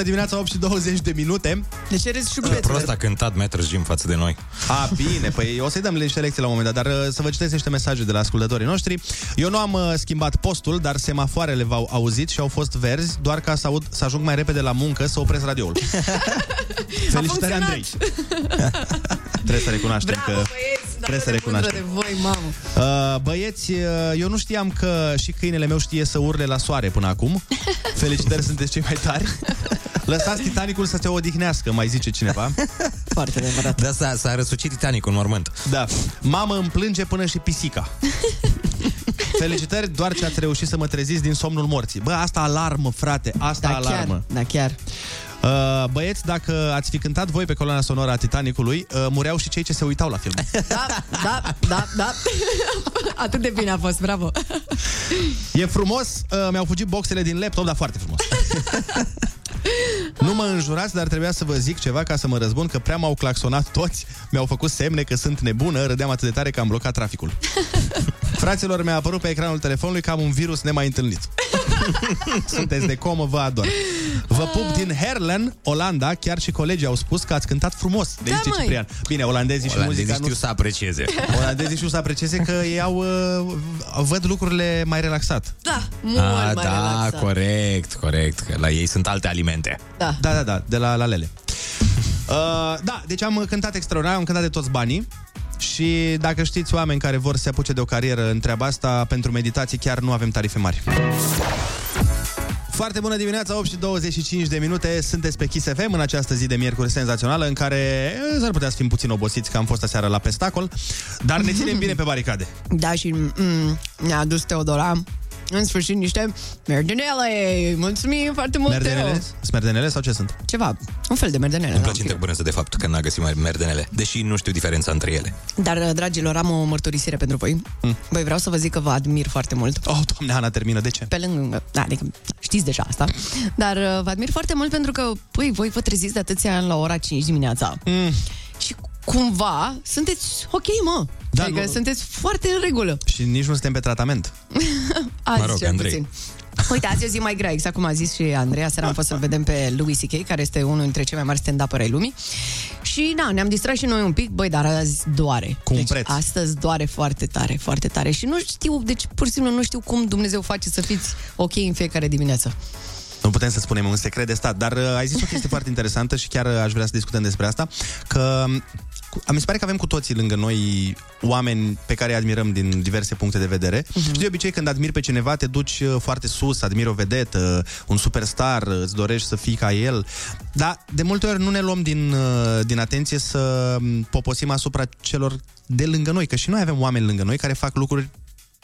bună dimineața, 8 și 20 de minute. De ce râzi și Ce prost a cântat Metro Jim față de noi. A, bine, păi o să-i dăm niște lecții la un moment dat, dar uh, să vă citesc niște mesaje de la ascultătorii noștri. Eu nu am uh, schimbat postul, dar semafoarele v-au auzit și au fost verzi, doar ca să, aud, să ajung mai repede la muncă să opresc radioul. Felicitări, Andrei! Trebuie să recunoaștem Bravo, că... băieți, Trebuie să de mândră recunoaștem. de voi, mamă. Uh, băieți, uh, eu nu știam că și câinele meu știe să urle la soare până acum. Felicitări, sunteți cei mai tari. Lăsați Titanicul să se odihnească, mai zice cineva. Foarte adevărat. De asta s-a răsucit Titanicul în mormânt. Da. Mamă îmi plânge până și pisica. Felicitări, doar ce ați reușit să mă treziți din somnul morții. Bă, asta alarmă, frate, asta Da, alarmă. chiar, da, chiar. Uh, băieți, dacă ați fi cântat voi pe coloana sonoră a Titanicului, uh, mureau și cei ce se uitau la film. Da, da, da, da. Atât de bine a fost, bravo. E frumos, uh, mi-au fugit boxele din laptop, dar foarte frumos. Nu mă înjurați, dar trebuia să vă zic ceva ca să mă răzbun că prea m-au claxonat toți, mi-au făcut semne că sunt nebună, râdeam atât de tare că am blocat traficul. Fraților, mi-a apărut pe ecranul telefonului că am un virus nemai întâlnit. Sunteți de comă, vă ador. Vă pup din Herlen, Olanda, chiar și colegii au spus că ați cântat frumos. De Da, zice măi. Ciprian. Bine, olandezii și Olandezii muzica știu să aprecieze. Olandezii știu să aprecieze că ei au, uh, văd lucrurile mai relaxat. Da, mult A, mai da, relaxat. corect, corect. Că la ei sunt alte alimente. Da. Da, da, da, de la, la Lele. Uh, da, deci am cântat extraordinar, am cântat de toți banii și dacă știți oameni care vor să se apuce de o carieră în treaba asta, pentru meditații chiar nu avem tarife mari. Foarte bună dimineața, 8 și 25 de minute, sunteți pe Kiss FM în această zi de miercuri senzațională în care eh, s-ar putea să fim puțin obosiți că am fost aseară la pestacol, dar ne ținem bine pe baricade. Da, și mm, ne-a adus Teodora în sfârșit niște merdenele. Mulțumim foarte mult, Merdenele? Teo. Sunt merdenele sau ce sunt? Ceva, un fel de merdenele. Îmi da. place interburență de fapt că n-a găsit mai merdenele, deși nu știu diferența între ele. Dar, dragilor, am o mărturisire pentru voi. Mm. Băi, vreau să vă zic că vă admir foarte mult. Oh, doamne, Ana, termină, de ce? Pe lângă, da, adică știți deja asta. Dar uh, vă admir foarte mult pentru că, păi, voi vă treziți de atâția ani la ora 5 dimineața. Mm. Și cumva sunteți ok, mă. Da, adică nu- sunteți foarte în regulă. Și nici nu suntem pe tratament. Azi, Mă rog, cel Andrei. puțin. Uite, azi e o zi mai grea, exact cum a zis și Andreea. Seara am fost să-l vedem pe Louis C.K., care este unul dintre cei mai mari stand-up ai lumii. Și, na, ne-am distrat și noi un pic, băi, dar azi doare. Cu un deci, preț. astăzi doare foarte tare, foarte tare. Și nu știu, deci pur și simplu nu știu cum Dumnezeu face să fiți ok în fiecare dimineață. Nu putem să spunem un secret de stat, dar uh, ai zis o chestie foarte interesantă și chiar uh, aș vrea să discutăm despre asta, că cu- mi se pare că avem cu toții lângă noi oameni pe care îi admirăm din diverse puncte de vedere. Uh-huh. Și de obicei când admiri pe cineva te duci uh, foarte sus, admiri o vedetă, un superstar, uh, îți dorești să fii ca el. Dar de multe ori nu ne luăm din, uh, din atenție să um, poposim asupra celor de lângă noi, că și noi avem oameni lângă noi care fac lucruri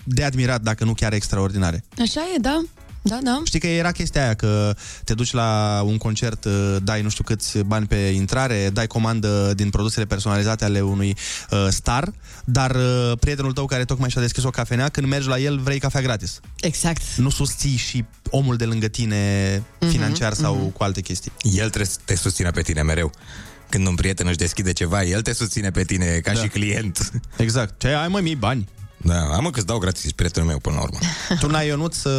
de admirat, dacă nu chiar extraordinare. Așa e, da? Da, da. Știi că era chestia aia că te duci la un concert, uh, dai nu știu câți bani pe intrare, dai comandă din produsele personalizate ale unui uh, star, dar uh, prietenul tău care tocmai și-a deschis o cafenea, când mergi la el vrei cafea gratis. Exact. Nu susții și omul de lângă tine Mhm, financiar sau mhm. cu alte chestii. El trebuie să te susțină pe tine mereu. Când un prieten își deschide ceva, el te susține pe tine ca Da. și client. Exact. Ce ai, mă, mii bani. Da, am mă că îți dau gratis prietenul meu până la urmă. Tu n-ai Ionut să...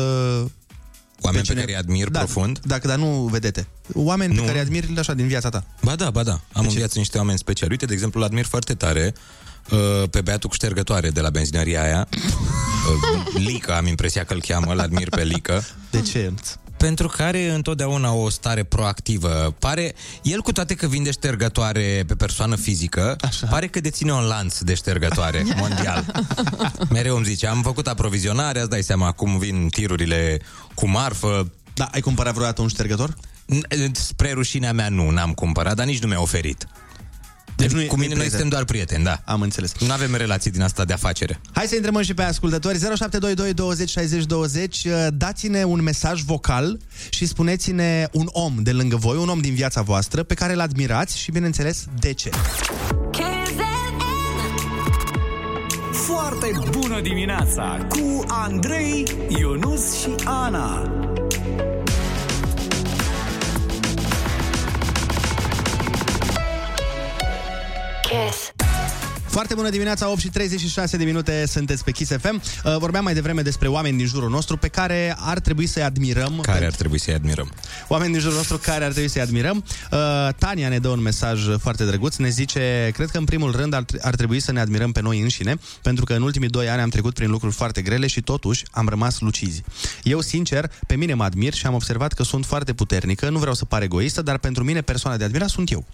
Oameni pe, care îi admir da, profund? Dacă, dar nu vedete. Oameni Nu. pe care îi admiri așa din viața ta. Ba da, ba da. Am în viață niște oameni speciali. Uite, de exemplu, îl admir foarte tare uh, pe băiatul cu ștergătoare de la benzinăria aia. Uh, Lică, am impresia că îl cheamă, îl admir pe Lică. De ce? Pentru că are întotdeauna o stare proactivă. Pare, el cu toate că vinde ștergătoare pe persoană fizică, Așa. pare că deține un lanț de ștergătoare mondial. Mereu îmi zice, am făcut aprovizionarea, îți dai seama cum vin tirurile cu marfă. Da, ai cumpărat vreodată un ștergător? Spre rușinea mea nu, n-am cumpărat, dar nici nu mi-a oferit. Deci nu e- cu mine nu-i noi prezent. suntem doar prieteni, da. Am înțeles. Nu avem relații din asta de afacere. Hai să întrebăm și pe ascultători 0722 20 60 20 Dați-ne un mesaj vocal Și spuneți-ne un om de lângă voi Un om din viața voastră Pe care îl admirați și bineînțeles de ce Foarte bună dimineața cu Andrei, Ionus și Ana. Foarte bună dimineața, 8 și 36 de minute sunteți pe Kiss FM Uh, Vorbeam mai devreme despre oameni din jurul nostru Pe care ar trebui să-i admirăm Care ar trebui să-i admirăm? Oameni din jurul nostru care ar trebui să-i admirăm. Uh, Tania ne dă un mesaj foarte drăguț Ne zice, cred că în primul rând ar, ar trebui să ne admirăm pe noi înșine Pentru că în ultimii doi ani am trecut prin lucruri foarte grele Și totuși am rămas lucizi. Eu, sincer, pe mine mă admir și am observat că sunt foarte puternică Nu vreau să par egoistă, dar pentru mine persoana de admirat sunt eu.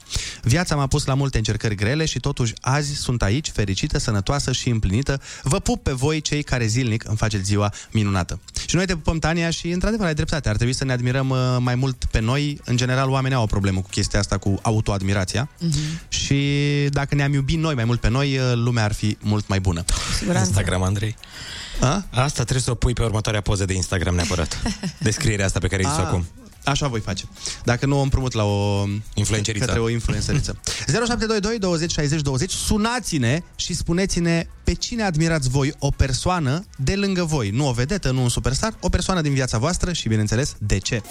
Viața m-a pus la multe încercări grele și totuși azi sunt aici, fericită, sănătoasă și împlinită. Vă pup pe voi, cei care zilnic îmi faceți ziua minunată. Și noi te pupăm, Tania, și într-adevăr ai dreptate. Ar trebui să ne admirăm uh, mai mult pe noi. În general, oamenii au o problemă cu chestia asta, cu autoadmirația. Și dacă ne-am iubit noi mai mult pe noi, uh, lumea ar fi mult mai bună. Instagram, Andrei. A? Asta trebuie să o pui pe următoarea poză de Instagram neapărat. Descrierea asta pe care ai zis-o Ah, acum. Așa voi face. Dacă nu o împrumut la o... Influenceriță. Către o influențăriță. 0722 20 60 20 Sunați-ne și spuneți-ne pe cine admirați voi o persoană de lângă voi. Nu o vedetă, nu un superstar, o persoană din viața voastră și, bineînțeles, de ce.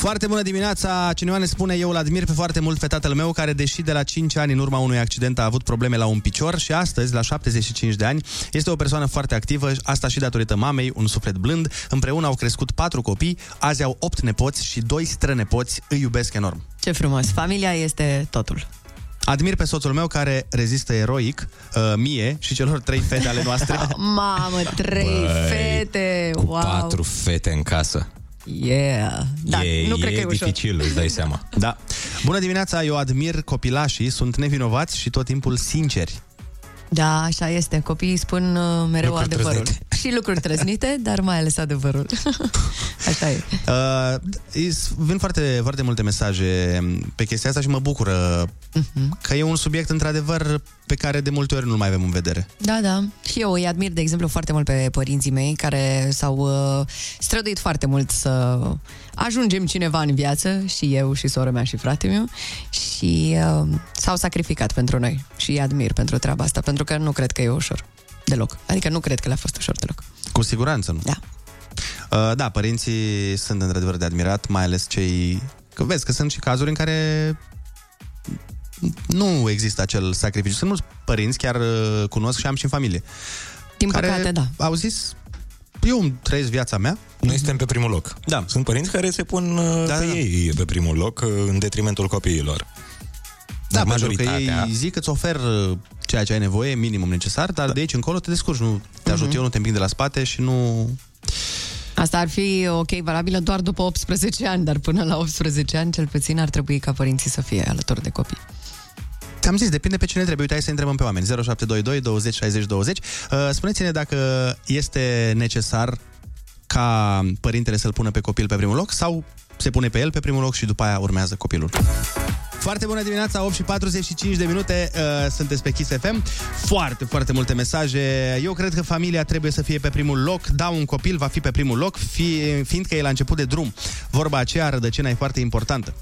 Foarte bună dimineața! Cineva ne spune, eu îl admir pe foarte mult pe tatăl meu, care, deși de la 5 ani în urma unui accident a avut probleme la un picior și astăzi, la 75 de ani, este o persoană foarte activă, asta și datorită mamei, un suflet blând. Împreună au crescut patru copii, azi au 8 nepoți și doi strănepoți, îi iubesc enorm. Ce frumos. Familia este totul. Admir pe soțul meu care rezistă eroic uh, mie și celor trei fete ale noastre. Mamă, trei Băi, fete. Cu wow. patru fete în casă. Yeah. Da, e, nu cred e că e ușor. dificil, îți dai seama. Da. Bună dimineața, eu admir copilașii, sunt nevinovați și tot timpul sinceri. Da, așa este. Copiii spun uh, mereu Lucruri adevărul. trăznite. Și lucruri trăznite, dar mai ales adevărul. așa e. Uh, is- vin foarte, foarte multe mesaje pe chestia asta și mă bucură Mhm. că e un subiect într-adevăr pe care de multe ori nu-l mai avem în vedere. Da, da. Și eu îi admir, de exemplu, foarte mult pe părinții mei care s-au uh, străduit foarte mult să ajungem cineva în viață, și eu, și sora mea, și fratele meu, și uh, s-au sacrificat pentru noi. Și îi admir pentru treaba asta, pentru că nu cred că e ușor. Deloc. Adică nu cred că le-a fost ușor deloc. Cu siguranță nu. Da. Uh, da, părinții sunt într-adevăr de admirat, mai ales cei... Că vezi că sunt și cazuri în care nu există acel sacrificiu. Sunt mulți părinți, chiar uh, cunosc și am și în familie. Din care păcate, da. au zis eu îmi trăiesc viața mea. Noi suntem pe primul loc. Da. Sunt părinți care se pun uh, Da, pe da, da. ei pe primul loc uh, în detrimentul copiilor. Da, Dar pentru că majoritatea- ei zic că îți ofer uh, ceea ce ai nevoie, minimum necesar, dar de aici încolo te descurci, nu te ajut Mhm. eu, nu te împing de la spate și nu... Asta ar fi ok, valabilă doar după 18 ani, dar până la 18 ani, cel puțin, ar trebui ca părinții să fie alături de copii. Ți-am zis, depinde pe cine trebuie. Uite, hai să întrebăm pe oameni. 0722 20 60 20. Uh, Spuneți-ne dacă este necesar ca părintele să-l pună pe copil pe primul loc sau se pune pe el pe primul loc și după aia urmează copilul. Foarte bună dimineața, 8 și 45 de minute, uh, sunteți pe Kiss FM. Foarte, foarte multe mesaje. Eu cred că familia trebuie să fie pe primul loc. Da, un copil va fi pe primul loc, fi, fiindcă e la început de drum. Vorba aceea, rădăcina e foarte importantă.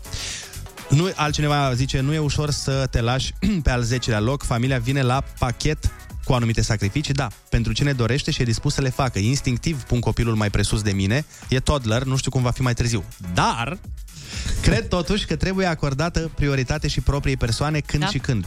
Nu, altcineva zice, nu e ușor să te lași pe al 10-lea loc, familia vine la pachet cu anumite sacrificii, da, pentru cine dorește și e dispus să le facă. Instinctiv pun copilul mai presus de mine, e toddler, nu știu cum va fi mai târziu. Dar, cred totuși că trebuie acordată prioritate și propriei persoane când Da. și când.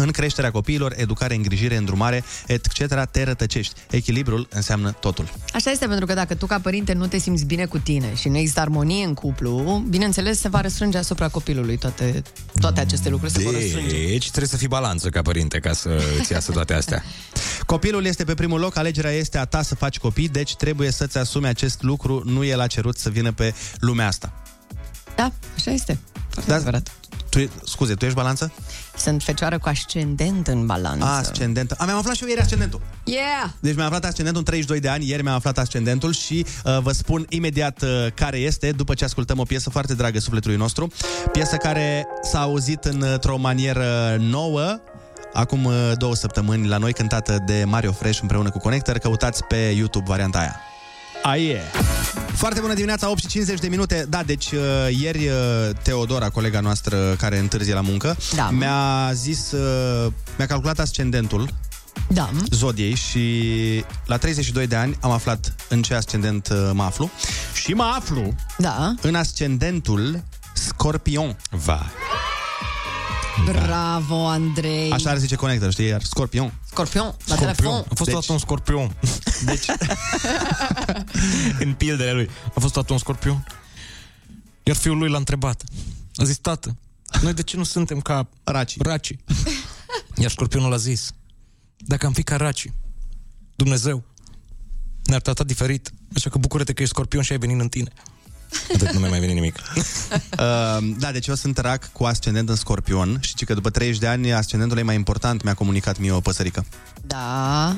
În creșterea copiilor, educare, îngrijire, îndrumare, etc., te rătăcești. Echilibrul înseamnă totul. Așa este, pentru că dacă tu ca părinte nu te simți bine cu tine și nu există armonie în cuplu, bineînțeles se va răsfrânge asupra copilului toate, toate aceste lucruri se vor răsfrânge. Deci trebuie să fii balanță ca părinte ca să îți iasă toate astea. Copilul este pe primul loc, alegerea este a ta să faci copii, deci trebuie să-ți asumi acest lucru, nu e la cerut să vină pe lumea asta. Da, așa este. Foarte Da. adevărat. Tu, scuze, tu ești balanță? Sunt fecioară cu ascendent în balanță. Ascendentă. A, mi-am aflat și eu ieri ascendentul. Yeah! Deci mi-am aflat ascendentul în 32 de ani, ieri mi-am aflat ascendentul și uh, vă spun imediat uh, care este, după ce ascultăm o piesă foarte dragă sufletului nostru. Piesă care s-a auzit într-o manieră nouă, acum uh, două săptămâni la noi, cântată de Mario Fresh împreună cu Connector. Căutați pe YouTube varianta aia. Aie! Foarte bună dimineața, 8 și 50 de minute. Da, deci uh, ieri uh, Teodora, colega noastră care întârzie la muncă, Da. mi-a zis, uh, mi-a calculat ascendentul Da. zodiei și la 32 de ani am aflat în ce ascendent uh, mă aflu și mă aflu Da. în ascendentul Scorpion. Va. Bravo, Andrei. Așa ar zice Connector, știi? Iar Scorpion. Scorpion, la telefon. A fost Deci- deci... un scorpion. Deci, în pildele lui. A fost tot un scorpion. Iar fiul lui l-a întrebat. A zis, tată, noi de ce nu suntem ca Raci. raci? Iar scorpionul a zis, dacă am fi ca raci, Dumnezeu ne-ar trata diferit. Așa că bucură-te că ești scorpion și ai venit în tine. Atât nu mi-a mai venit nimic. uh, da, deci eu sunt rac cu ascendent în Scorpion și ci că după 30 de ani ascendentul e mai important, mi-a comunicat mie o păsărică. Da,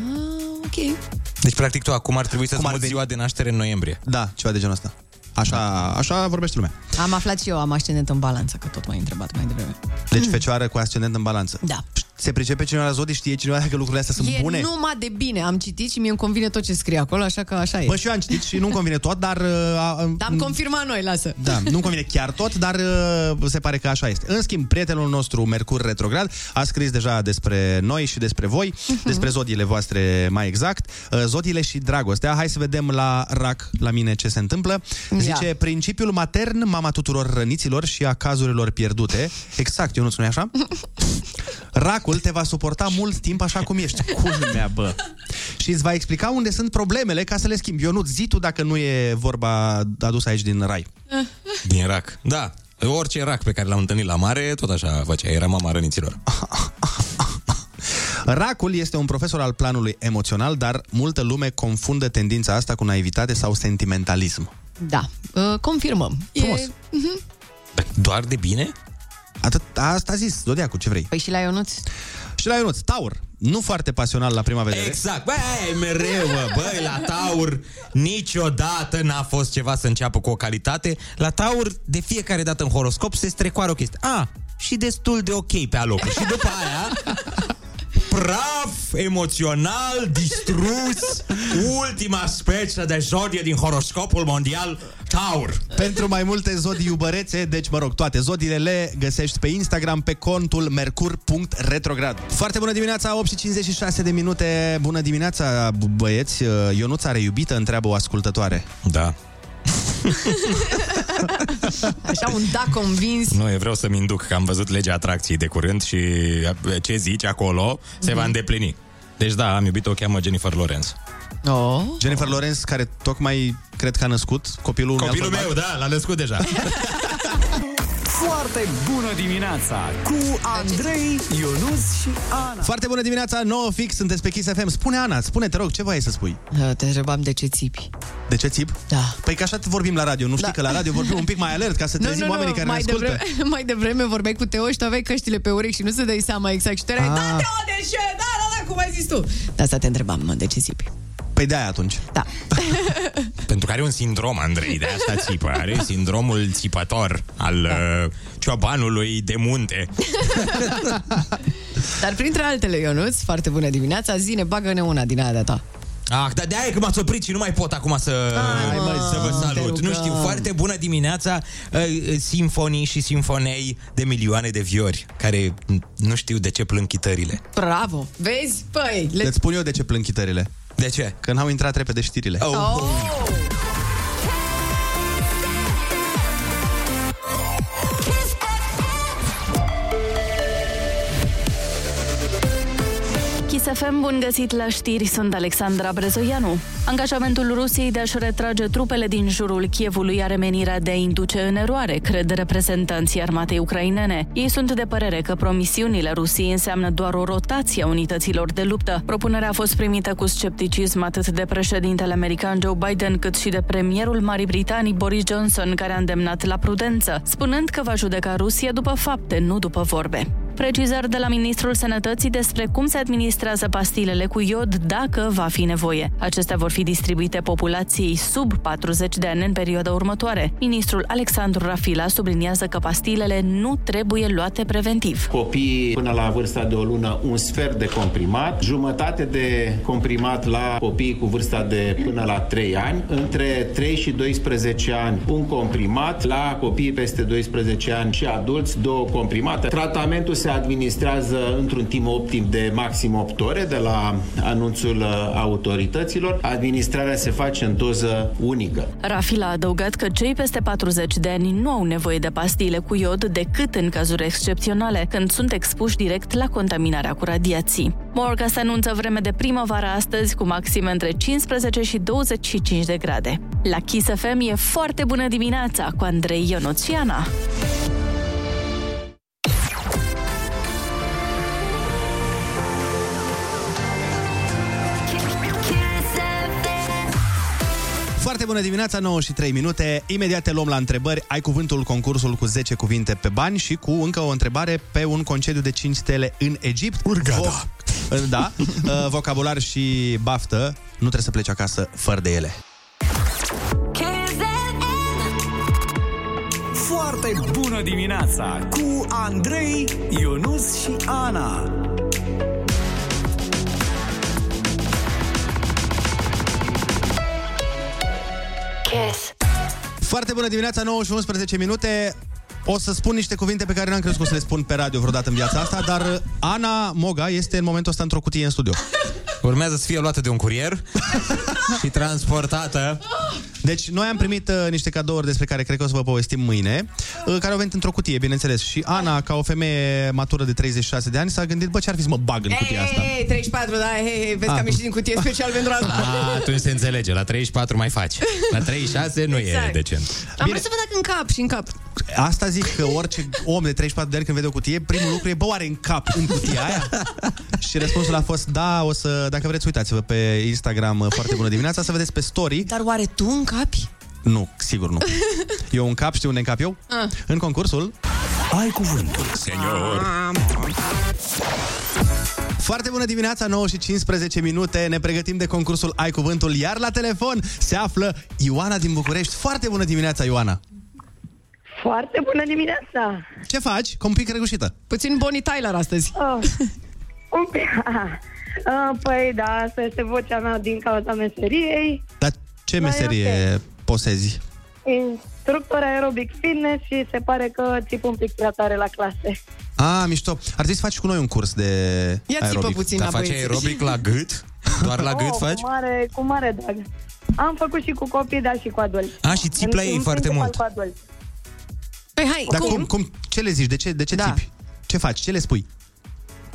ok. Deci, practic, tu acum ar trebui să-ți Cum ar muți veni? ziua de naștere în noiembrie. Da, ceva de genul ăsta. Așa, așa vorbește lumea. Am aflat și eu, am ascendent în balanță, că tot m-ai întrebat mai devreme. Deci fecioară cu ascendent în balanță. Da. Se pricepe cineva la zodii, știe cineva dacă lucrurile astea sunt e bune? numai de bine, am citit și mie îmi convine tot ce scrie acolo, așa că așa e. Bă, și eu am citit și nu-mi convine tot, dar... Uh, a- Dar am confirmat noi, lasă. Da, nu-mi convine chiar tot, dar uh, se pare că așa este. În schimb, prietenul nostru, Mercur Retrograd, a scris deja despre noi și despre voi, despre zodiile voastre mai exact, uh, zodiile și dragostea. Hai să vedem la RAC, la mine, ce se întâmplă. Zice, Ia. principiul matern, mama tuturor răniților și a cazurilor pierdute. Exact, eu nu spune așa? Racul te va suporta mult timp așa cum ești. Culmea, bă. Și îți va explica unde sunt problemele ca să le schimbi. Eu nu zi tu dacă nu e vorba adusă aici din rai. Din rac. Da. Orice rac pe care l-am întâlnit la mare, tot așa făcea. Era mama răniților. Racul este un profesor al planului emoțional, dar multă lume confundă tendința asta cu naivitate sau sentimentalism. Da, uh, confirmăm. Frumos. E... Mhm. Doar de bine? Atât, asta a zis Zodiacul, ce vrei. Păi și la Ionuț? Și la Ionuț, Taur, nu foarte pasional la prima vedere. Exact. Băi, mereu, bă, băi, la Taur niciodată n-a fost ceva să înceapă cu o calitate. La Taur, de fiecare dată în horoscop se strecoară o chestie. A, și destul de ok pe alocuri. Și după aia, praf emoțional distrus, ultima specie de zodie din horoscopul mondial, Taur. Pentru mai multe zodii iubărețe, deci mă rog, toate zodiile le găsești pe Instagram pe contul mercur.retrograd. Foarte bună dimineața, 8 și 56 de minute. Bună dimineața, b- băieți. Ionuț are iubită, întreabă o ascultătoare. Da. Așa un da convins. Nu, eu vreau să-mi induc că am văzut legea atracției de curând și ce zici acolo se va îndeplini. Deci da, am iubit-o, o cheamă Jennifer Lawrence. Oh. Jennifer Lawrence, care tocmai cred că a născut copilul unui Copilul alt meu, bărbat. da, l-a născut deja. Foarte bună dimineața cu Andrei, Ionus și Ana. Foarte bună dimineața, 9 fix, sunteți pe Kiss FM. Spune Ana, spune, te rog, ce vrei să spui? Uh, Te întrebam de ce țipi. De ce țip? Da. Păi că așa vorbim la radio, nu știi Da. că la radio vorbim un pic mai alert ca să trezim oamenii care mai ne ascultă. Devreme, mai devreme vorbeai cu Teo și tu aveai căștile pe urechi și nu se dai seama exact și tu erai, Ah. da, Teo, de ce? Da, da, da, cum ai zis tu? De asta te întrebam, mă, de ce țipi. Păi de-aia atunci. Da. Pentru că are un sindrom, Andrei, de asta țipă. Are sindromul țipător al uh, ciobanului de munte. Dar printre altele, Ionuț, foarte bună dimineața, zine, bagă-ne una din aia de-a ta. Ah, dar de-aia e că m-ați oprit și nu mai pot acum să, Hai, mă, să vă te salut. rugăm. Nu știu, foarte bună dimineața, uh, simfonii și simfonei de milioane de viori, care nu știu de ce plâng chitările. Bravo! Vezi? Păi, le... Îți spun eu de ce plâng chitările. De ce? Că n-au intrat repede știrile. Oh. Oh. Kiss FM, bun găsit la știri, sunt Alexandra Brezoianu. Angajamentul Rusiei de a-și retrage trupele din jurul Kievului are menirea de a induce în eroare, cred reprezentanții armatei ucrainene. Ei sunt de părere că promisiunile Rusiei înseamnă doar o rotație a unităților de luptă. Propunerea a fost primită cu scepticism atât de președintele american Joe Biden cât și de premierul Marii Britanii Boris Johnson, care a îndemnat la prudență, spunând că va judeca Rusia după fapte, nu după vorbe. Precizări de la Ministrul Sănătății despre cum se administrează pastilele cu iod dacă va fi nevoie. Acestea vor fi distribuite populației sub 40 de ani în perioada următoare. Ministrul Alexandru Rafila subliniază că pastilele nu trebuie luate preventiv. Copiii până la vârsta de o lună un sfert de comprimat, jumătate de comprimat la copiii cu vârsta de până la 3 ani, între 3 și 12 ani un comprimat, la copiii peste 12 ani și adulți două comprimate. Tratamentul se administrează într-un timp optim de maxim 8 ore de la anunțul uh, autorităților. Administrarea se face în doză unică. Rafila a adăugat că cei peste 40 de ani nu au nevoie de pastile cu iod decât în cazuri excepționale, când sunt expuși direct la contaminarea cu radiații. Morga se anunță vreme de primăvară astăzi, cu maxime între 15 și 25 de grade. La Kiss FM e foarte bună dimineața cu Andrei Ionuțiana. Foarte bună dimineața, 9 și 3 minute. Imediat te luăm la întrebări. Ai cuvântul concursul cu 10 cuvinte pe bani și cu încă o întrebare pe un concediu de 5 stele în Egipt. Urgada. Vo- da, uh, vocabular și baftă. Nu trebuie să pleci acasă fără de ele. Foarte bună dimineața cu Andrei, Ionus și Ana. Kiss. Foarte bună dimineața, 9 și 11 minute. O să spun niște cuvinte pe care n-am crezut că o să le spun pe radio vreodată în viața asta, dar Ana Moga este în momentul ăsta într-o cutie în studio. Urmează să fie luată de un curier și transportată. Deci, noi am primit uh, niște cadouri despre care cred că o să vă povestim mâine, uh, care au venit într-o cutie, bineînțeles. Și Ana, ca o femeie matură de 36 de ani, s-a gândit, bă, ce ar fi să mă bag în cutia asta? Hei, 34, da, hei, hei, vezi Ah. că am ieșit din cutie special pentru asta. A, atunci se înțelege, la 34 mai faci. La 36 nu e Exact. decent. Am vrut să văd dacă în cap și în cap. Asta zic că orice om de 34 de ani când vede o cutie, primul lucru e, bă, oare în cap în cutia aia? și răspunsul a fost, da, o să, dacă vreți, uitați-vă pe Instagram, uh, foarte bună dimineața, să vedeți pe story. Dar oare tu în capi? Nu, sigur nu. Eu în cap, știu unde încap eu? Ah. În concursul Ai cuvântul. Senior. Foarte bună dimineața, 9 și 15 minute. Ne pregătim de concursul Ai Cuvântul, iar la telefon se află Ioana din București. Foarte bună dimineața, Ioana! Foarte bună dimineața! Ce faci? Cum un pic răgușită. Puțin Bonnie Tyler astăzi. Oh, un pic, uh, păi da, asta este vocea mea din cauza meseriei. Dar ce Da, e meserie posezi? Instructor aerobic fitness și se pare că țip un pic prea tare la clase. Ah, mișto. Ar trebui să faci cu noi un curs de Ia țipă aerobic. puțin Dar la faci băieți. aerobic la gât? Doar la gât oh, faci? Cu mare, cu mare drag. Am făcut și cu copii, dar și cu adulți. A, și țip În- la ei în foarte principal mult. Cu adulți. Păi hai, Dar cum? cum? cum? Ce le zici? De ce, de ce Da. țipi? Ce faci? Ce le spui?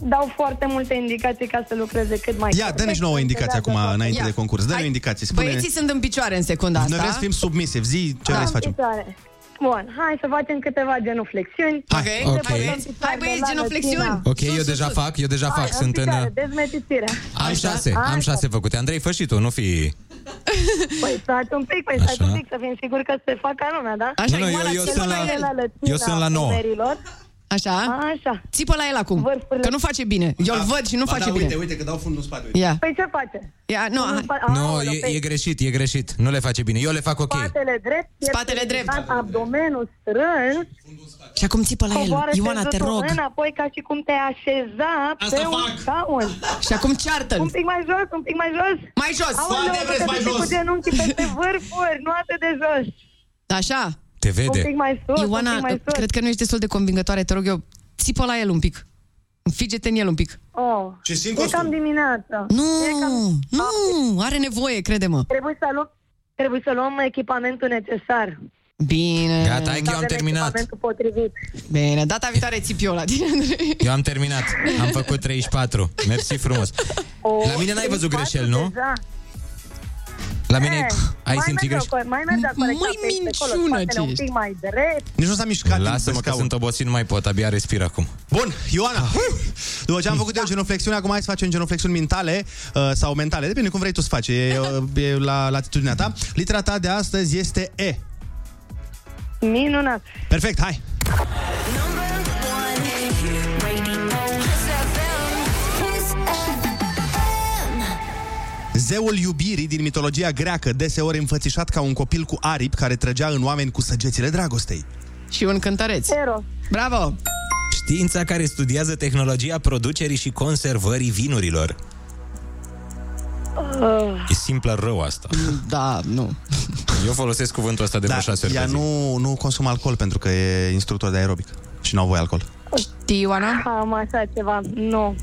dau foarte multe indicații ca să lucreze cât mai Ia, dă-ne și nouă indicație acum, înainte Ia. de concurs. Dă-ne o. Spune... Băieții sunt în picioare în secunda asta. Noi vrem să fim submisivi. Zi ce da. vrei să facem. Picioare. Bun, hai să facem câteva genuflexiuni. Hai, okay. hai băieți, genuflexiuni. Ok, sus, eu deja sus. fac, eu deja hai, fac. Sunt picioare, în... Dezmeticirea. Am șase, Așa. am șase făcute. Andrei, fă și tu, nu fi... Păi stați un pic, păi stați un pic, să fim siguri că se fac ca lumea, da? Așa, nu, nu, eu, eu, sunt la, eu sunt la 9. Așa? Așa. Țipă la el acum. Vârfurile. Că nu face bine. Eu îl văd și nu Ba face da, bine. uite, uite că dau fundul în spate. Uite. Ia. Păi ce face? Ia, nu, Nu, hai. fa- Nu, Aoleu, e, pe e greșit, e greșit. Nu le face bine. Eu le fac ok. Spatele drept, Spatele pieptul drept. ridicat, abdomenul strâns, Și acum țipă la el. coboară Ioana, te țesutul rog. Înapoi ca și cum te așeza Asta pe un fac. scaun. Și acum ceartă-l. Un pic mai jos, un pic mai jos. Mai jos. Aoleu, Spate, că vreți te mai duci jos. cu genunchii peste vârfuri, nu atât de jos. Așa. Te Un vede. pic mai sus, un Ioana, pic mai sus. cred că nu ești destul de convingătoare. Te rog eu, țipă la el un pic. Fige-te în el un pic. Oh. Ce simt E costum. cam dimineața. Nu, E cam... nu, are nevoie, crede-mă. Trebuie să luăm, trebuie să luăm echipamentul necesar. Bine. Gata, hai că eu am Avem terminat. Echipamentul potrivit. Bine, data viitoare țip eu la tine, Andrei. Eu am terminat. Am făcut 34. Mersi frumos. O, La mine n-ai văzut 34 greșeli, nu? Deja. La mine Eh, ai mai simțit merge greșeli? acolo, Mai merge acolo, Măi, exact, pe acolo, minciună spatele ce un ești. pic mai drept. Nici nu s-a mișcat Lasă-mă pe că scaun. sunt obosit, nu mai pot, abia respir acum. Bun, Ioana, după ce am făcut eu genuflexiune, acum hai să facem genuflexiuni mentale uh, sau mentale, depinde cum vrei tu să faci, e, uh, e la latitudinea ta. Litera ta de astăzi este E. Minunat. Perfect, hai! Zeul iubirii din mitologia greacă, deseori înfățișat ca un copil cu aripi care trăgea în oameni cu săgețile dragostei. Și un cântăreț. Eros. Bravo! Știința care studiază tehnologia producerii și conservării vinurilor. Uh, E simplă rău asta. Da, nu. Eu folosesc cuvântul ăsta de vreo șase ori Da, ea pe zi. nu, nu consumă alcool pentru că e instructor de aerobic și nu au voie alcool. Știi, Ioana? am așa ceva. Nu.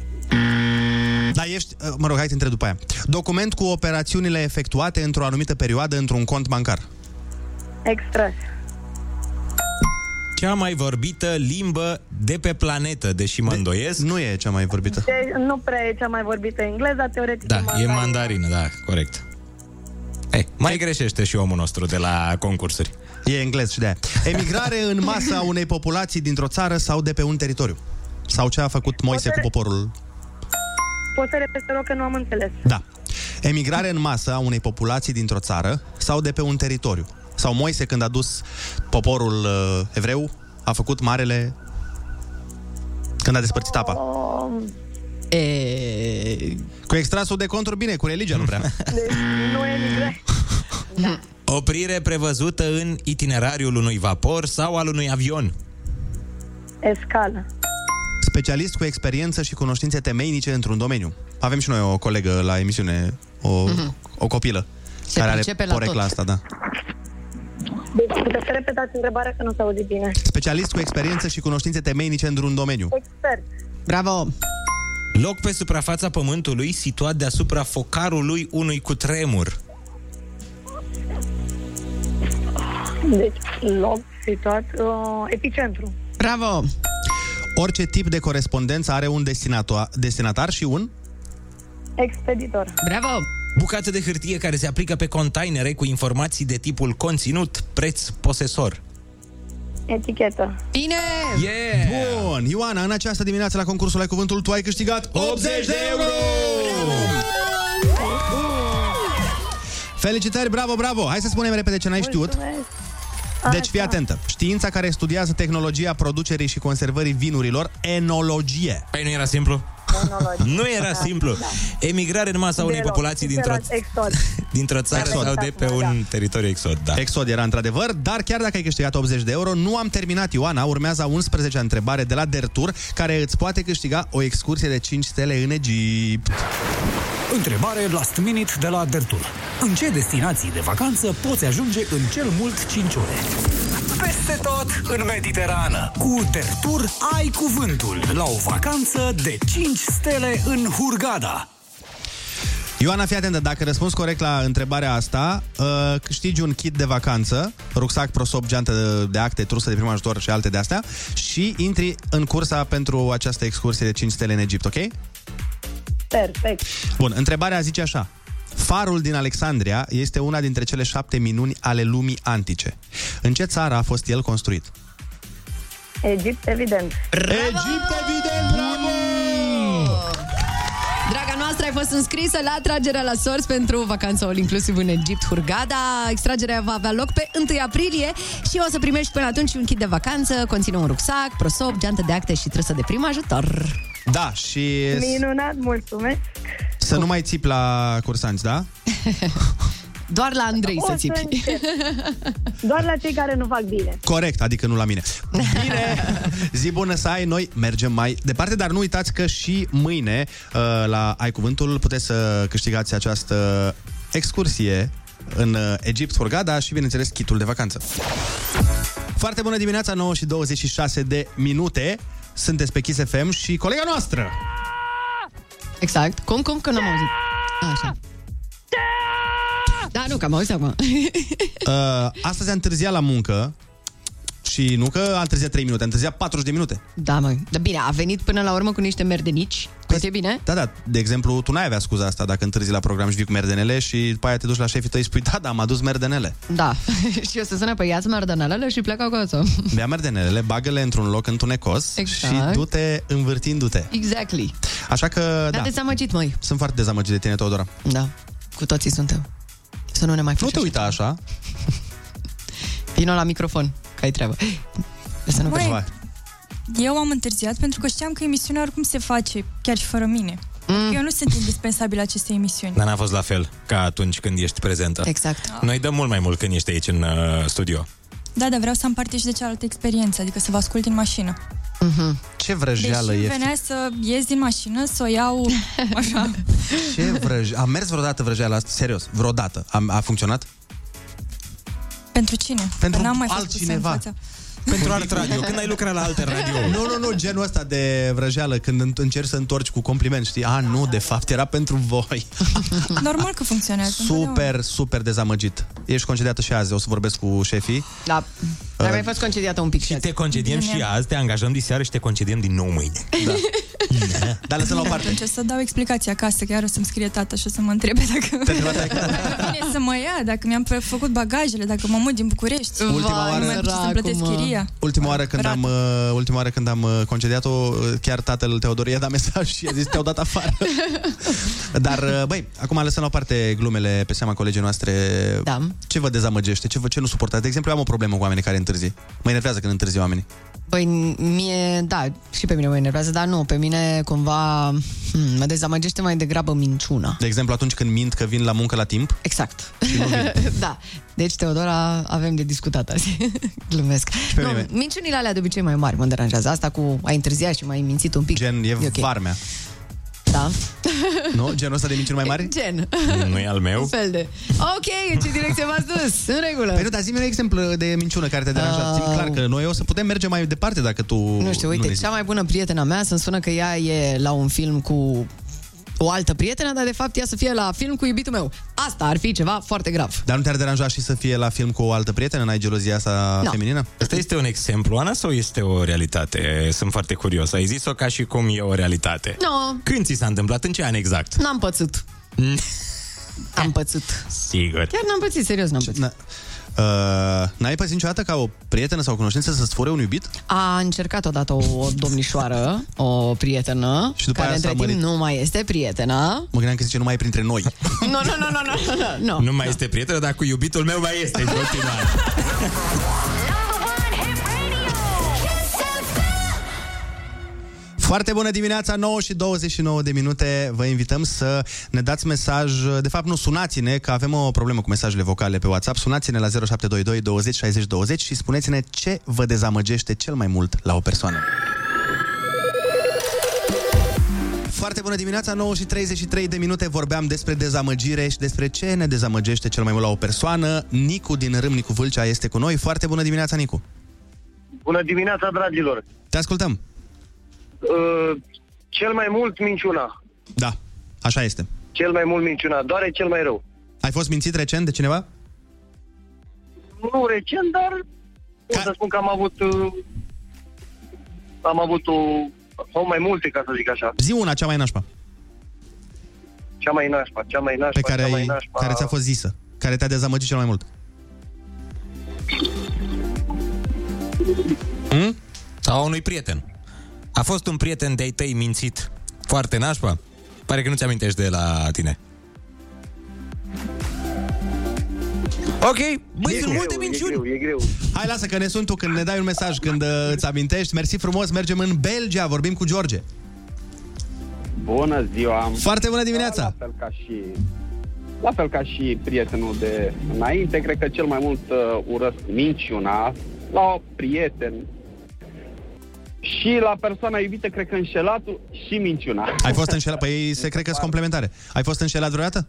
Da, ești, uh, mă rog, hai să te întreb după aia. Document cu operațiunile efectuate într-o anumită perioadă într-un cont bancar. Extras. Cea mai vorbită limbă de pe planetă, deși mă îndoiesc. Nu e cea mai vorbită. De, nu prea e cea mai vorbită engleza, teoretic Da, e mandarină. mandarină, da, corect. Ei, mai greșește și omul nostru de la concursuri. E englez și de aia. Emigrare în masă a unei populații dintr-o țară sau de pe un teritoriu. Sau ce a făcut Moise cu Poate- poporul. Poți să repezi, te rog, că nu am înțeles. Da. Emigrare în masă a unei populații dintr-o țară sau de pe un teritoriu. Sau Moise, când a dus poporul uh, evreu, a făcut marele... Când a despărțit apa. Um, E... Cu extrasul de conturi, bine, cu religia nu prea. deci nu emigrare. Oprire prevăzută în itinerariul unui vapor sau al unui avion. Escală. Specialist cu experiență și cunoștințe temeinice într-un domeniu. Avem și noi o colegă la emisiune, o, o copilă, Se care are pricepe la porecla tot. asta, da. Deci puteți să repetați întrebarea că nu s-a auzit bine. Specialist cu experiență și cunoștințe temeinice într-un domeniu. Expert. Bravo! Loc pe suprafața pământului situat deasupra focarului unui cutremur. Deci, loc situat, uh, epicentru. Bravo! Orice tip de corespondență are un destinato- destinatar și un... Expeditor. Bravo! Bucată de hârtie care se aplică pe containere cu informații de tipul conținut, preț, posesor. Etichetă. Bine! Yeah! Bun, Ioana, în această dimineață la concursul Ai Cuvântul tu ai câștigat 80 de euro! Felicitări, bravo, bravo! Hai să spunem repede ce n-ai știut. Deci fii atentă. Știința care studiază tehnologia producerii și conservării vinurilor, enologie. Păi nu era simplu? Enologie. Nu era simplu. Emigrare în masa unei Deloc. populații dintr-o, Exod. dintr-o țară Exod. sau de pe un teritoriu exod. Da. Exod era într-adevăr, dar chiar dacă ai câștigat 80 de euro, nu am terminat, Ioana. Urmează a 11-a întrebare de la Dertur, care îți poate câștiga o excursie de 5 stele în Egipt. Întrebare last minute de la Dertur. În ce destinații de vacanță poți ajunge în cel mult 5 ore? Peste tot în Mediterană. Cu Dertur ai cuvântul la o vacanță de 5 stele în Hurgada. Ioana, fii atentă, dacă răspunzi corect la întrebarea asta, uh, câștigi un kit de vacanță, rucsac, prosop, geantă de, de acte, trusă de prim ajutor și alte de astea și intri în cursa pentru această excursie de 5 stele în Egipt, ok? Perfect. Bun, întrebarea zice așa. Farul din Alexandria este una dintre cele șapte minuni ale lumii antice. În ce țară a fost el construit? Egipt, evident. Egipt, evident, bravo! Draga noastră, ai fost înscrisă la atragerea la sorți pentru vacanța all inclusiv în Egipt, Hurgada. Extragerea va avea loc pe 1 aprilie și o să primești până atunci un kit de vacanță, conține un rucsac, prosop, geantă de acte și trăsă de prim ajutor. Da, și Minunat, mulțumesc. să nu mai țipi la cursanți, da? Doar la Andrei O să să țipi. încerc. Doar la cei care nu fac bine. Corect, adică nu la mine. Bine, zi bună să ai, noi mergem mai departe, dar nu uitați că și mâine uh, la Ai Cuvântul puteți să câștigați această excursie în uh, Egipt, Hurgada și, bineînțeles, kitul de vacanță. Foarte bună dimineața, 9 și 26 de minute. Sunteți pe Kiss FM și colega noastră. Exact. Cum, cum, că n-am auzit. Așa. Da, nu, că am auzit acum. Uh, astăzi a întârziat la muncă și nu că a întârziat 3 minute, a întârziat 40 de minute. Da, măi. Da, bine, a venit până la urmă cu niște merdenici. Tot e bine? Da, da, de exemplu, tu n-ai avea scuza asta dacă întârzi la program și vii cu merdenele și după aia te duci la șefii tăi și spui, da, da, am adus merdenele. Da. și eu să sună pe iați merdanelele și plecă acasă. Bea merdenelele, bagă-le într-un loc întunecos Exact. și du-te învârtindu-te. Exactly. Așa că, Da, da, dezamăgit, măi. sunt foarte dezamăgit de tine, Teodora. Da, cu toții suntem. Să nu ne mai Nu faci te uita așa. Vino la microfon, că ai treabă. Să nu Băi, vezi. Eu am întârziat pentru că știam că emisiunea oricum se face, chiar și fără mine. Mm. Eu nu sunt indispensabil acestei emisiuni. Dar n-a fost la fel ca atunci când ești prezentă. Exact. Noi dăm mult mai mult când ești aici în uh, studio. Da, dar vreau să am parte și de cealaltă experiență, adică să vă ascult în mașină. Mm-hmm. Ce vrăjeală Deși e. venea să ies din mașină, să o iau așa. Ce vrăj... A mers vreodată vrăjeala asta? Serios, vreodată. A, a funcționat? Pentru cine? Pentru Că n-am mai fost pusă altcineva. În fața. Pentru alt radio. Când ai lucrat la alte radio? Nu, nu, nu, genul ăsta de vrăjeală când în- încerci să întorci cu compliment, știi? A, nu, de fapt, era pentru voi. Normal că funcționează. Super, super dezamăgit. Ești concediată și azi, o să vorbesc cu șefii. Da. Ai mai fost concediată un pic și Te concediem Bine. și azi, te angajăm diseară și te concediem din nou mâine. Da. Dar lăsăm la o parte. Atunci o să dau explicații acasă, chiar o să-mi scrie tata și o să mă întrebe dacă Te întreba taică? vine să mă ia, dacă mi-am fă- făcut bagajele, dacă mă mut din București. Ultima Nu oară- mai pot să plătesc Săracul, mă. chiria. Ultima oară când am, uh, ultima oară când am uh, concediat-o, uh, chiar tatăl Teodor i-a dat mesaj și a zis te-au dat afară. Dar, uh, băi, acum lăsăm la o parte glumele pe seama colegii noastre. Da. Ce vă dezamăgește? Ce, vă, ce nu suportați? De exemplu, eu am o problemă cu oamenii care întârzi. Mă enervează când întârzi oamenii. Păi mie, da, și pe mine mă enervează, dar nu, pe mine cumva hmm, mă dezamăgește mai degrabă minciuna. De exemplu, atunci când mint că vin la muncă la timp. Exact. Și nu vin. da. Deci, Teodora, avem de discutat azi. Glumesc. pe Nu, mine. minciunile alea de obicei mai mari mă deranjează. Asta cu ai întârziat și mai mințit un pic. Gen, e, ok. varmea. Da. Nu? Genul ăsta de minciuni mai mari? Gen. Nu e al meu? Un fel de... Ok, în ce direcție v-ați dus? În regulă. Păi nu, dar zi-mi un exemplu de minciună care te deranjează. Zi clar că noi o să putem merge mai departe dacă tu Nu știu, uite, ne zici. cea mai bună prietena mea să-mi spună că ea e la un film cu o altă prietenă, dar de fapt ea să fie la film cu iubitul meu. Asta ar fi ceva foarte grav. Dar nu te-ar deranja și să fie la film cu o altă prietenă? N-ai gelozia asta Nu. feminină? Asta este un exemplu, Ana, sau este o realitate? Sunt foarte curios. Ai zis-o ca și cum e o realitate. Nu, Când ți s-a întâmplat? În ce an exact? n-am pățit. Am pățit. Sigur. Chiar n-am pățit, serios n-am pățit. Na, uh, n-ai pățit niciodată ca o prietenă sau o cunoștință să-ți fure un iubit? A încercat odată o, o domnișoară, o prietenă, Și după care aia s-a între timp mărit. nu mai este prietenă. Mă gândeam că zice nu mai e printre noi. Nu, nu, nu, nu, nu, nu, nu. Nu mai este prietenă, dar cu iubitul meu mai este în continuare. Foarte bună dimineața, 9 și 29 de minute. Vă invităm să ne dați mesaj, de fapt nu, sunați-ne, că avem o problemă cu mesajele vocale pe WhatsApp. Sunați-ne la 0722 20 60 20 și spuneți-ne ce vă dezamăgește cel mai mult la o persoană. Foarte bună dimineața, 9 și 33 de minute vorbeam despre dezamăgire și despre ce ne dezamăgește cel mai mult la o persoană. Nicu din Râmnicu Vâlcea este cu noi. Foarte bună dimineața, Nicu. Bună dimineața, dragilor! Te ascultăm. Uh, cel mai mult minciuna. Da, așa este. cel mai mult minciuna, doar e cel mai rău. Ai fost mințit recent de cineva? Nu recent, dar pot să spun că am avut uh, am avut o, sau mai multe, ca să zic așa. Zi una, cea mai nașpa, Cea mai nașpa, cea mai nașpa, pe care, cea mai ai, nașpa. care ți-a fost zisă, care te-a dezamăgit cel mai mult. Hmm? Sau a unui prieten. A fost un prieten de-ai tăi mințit foarte nașpa? Pare că nu-ți amintești de la tine. Ok, băi, sunt multe minciuni. E greu, e greu. Hai, lasă că ne sunt tu când ne dai un mesaj, când uh, îți amintești. Mersi frumos, mergem în Belgia, vorbim cu George. Bună ziua! Foarte bună dimineața! La fel ca și, la fel ca și prietenul de înainte, cred că cel mai mult uh, urăsc minciuna la prieten și la persoana iubită, cred că înșelatul și minciuna. Ai fost înșelat? Păi se cred că sunt complementare. Ai fost înșelat vreodată?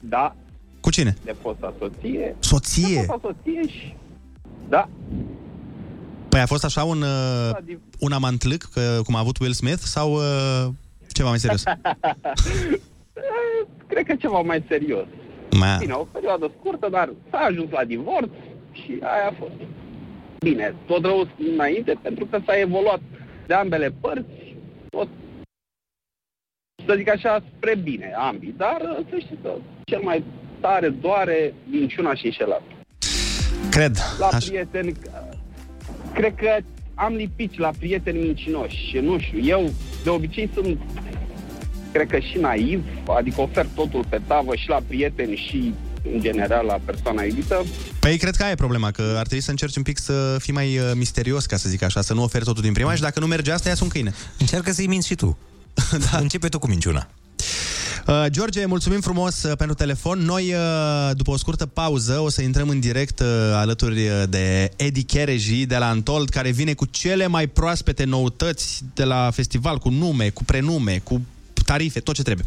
Da, Cu cine? de fosta soție. Soție? De fosta soție și... Da, Păi a fost așa un, uh, un amantlâc, că, cum a avut Will Smith, sau uh, ceva mai serios? cred că ceva mai serios. Ma. Bine, o perioadă scurtă, dar s-a ajuns la divorț și aia a fost. Bine, tot rău înainte, pentru că s-a evoluat de ambele părți, tot, să zic așa, spre bine, ambii. Dar să știți că cel mai tare doare minciuna și înșelat. Cred. La prieteni, cred că am lipit la prieteni mincinoși și nu știu, eu de obicei sunt, cred că și naiv, adică ofer totul pe tavă și la prieteni și în general la persoana iubită. Păi cred că aia e problema, că ar trebui să încerci un pic să fii mai uh, misterios, ca să zic așa, să nu oferi totul din prima și dacă nu merge asta, ia un câine. Încearcă să-i minți și tu. da. Începe tu cu minciuna. Uh, George, mulțumim frumos uh, pentru telefon. Noi, uh, după o scurtă pauză, o să intrăm în direct uh, alături uh, de Eddie Chereji de la Antold, care vine cu cele mai proaspete noutăți de la festival, cu nume, cu prenume, cu tarife, tot ce trebuie.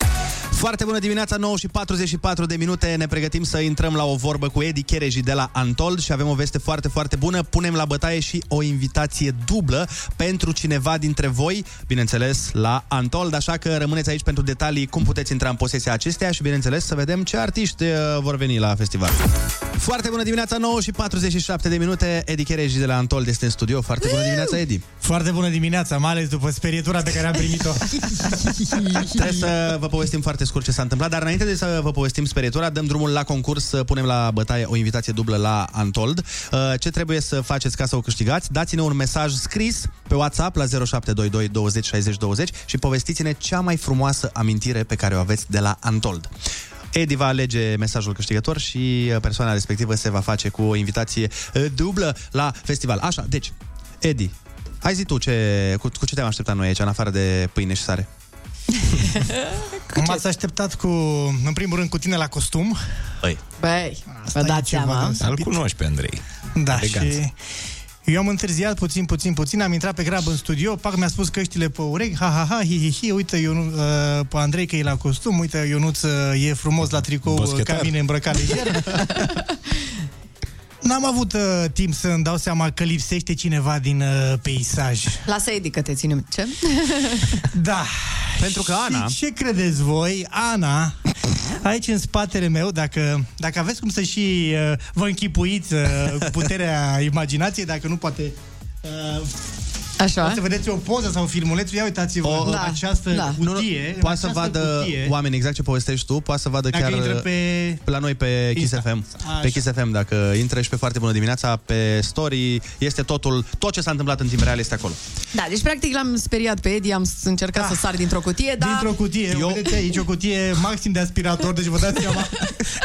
Foarte bună dimineața, 9 și 44 de minute. Ne pregătim să intrăm la o vorbă cu Edi Chereji de la Antold și avem o veste foarte, foarte bună. Punem la bătaie și o invitație dublă pentru cineva dintre voi, bineînțeles, la Antold. Așa că rămâneți aici pentru detalii cum puteți intra în posesia acesteia și, bineînțeles, să vedem ce artiști uh, vor veni la festival. Foarte bună dimineața, 9 și 47 de minute. Edi Chereji de la Antold este în studio. Foarte bună dimineața, Edi. Foarte bună dimineața, mai ales după sperietura pe care am primit-o. Trebuie să vă povestim foarte scurt ce s-a întâmplat, dar înainte de să vă povestim sperietura, dăm drumul la concurs să punem la bătaie o invitație dublă la Antold. Uh, Ce trebuie să faceți ca să o câștigați? Dați-ne un mesaj scris pe WhatsApp la 0722 20 60 20 și povestiți-ne cea mai frumoasă amintire pe care o aveți de la Antold. Edi va alege mesajul câștigător și uh, persoana respectivă se va face cu o invitație uh, dublă la festival. Așa, deci, Edi, hai zi tu ce, cu, cu ce te-am așteptat noi aici, în afară de pâine și sare? M-ați așteptat cu, în primul rând, cu tine la costum. Băi. Băi, Asta vă e dați ceva seama? deosebit. Îl cunoști pe Andrei. Da, Eleganță. și eu am întârziat puțin, puțin, puțin, am intrat pe grabă în studio, pac mi-a spus căștile pe urechi, ha, ha, ha, hi, hi, hi, uite Ionu, uh, pe Andrei că e la costum, uite Ionuț uh, e frumos la tricou uh, Boschetar. ca mine îmbrăcat lejer. N-am avut uh, timp să îmi dau seama că lipsește cineva din uh, peisaj. Lasă Edi că te ținem. Ce? Da. Pentru că Ana... Și ce credeți voi? Ana, aici în spatele meu, dacă, dacă aveți cum să și uh, vă închipuiți uh, cu puterea imaginației, dacă nu poate... Uh, Așa. Poate să vedeți o poză sau un filmuleț, ia uitați-vă O- în Da, această da. cutie. în Poate să această vadă cutie, oamenii exact ce povestești tu, poate să vadă Dacă chiar intră pe- la noi pe Kiss Insta. FM. Așa. Pe Kiss FM, dacă intră și pe foarte bună dimineața, pe story, este totul, tot ce s-a întâmplat în timp real este acolo. Da, deci practic l-am speriat pe Edi, am s- încercat să sar dintr-o cutie, dar... Dintr-o cutie, eu... vedeți aici o cutie maxim de aspirator, deci vă dați seama,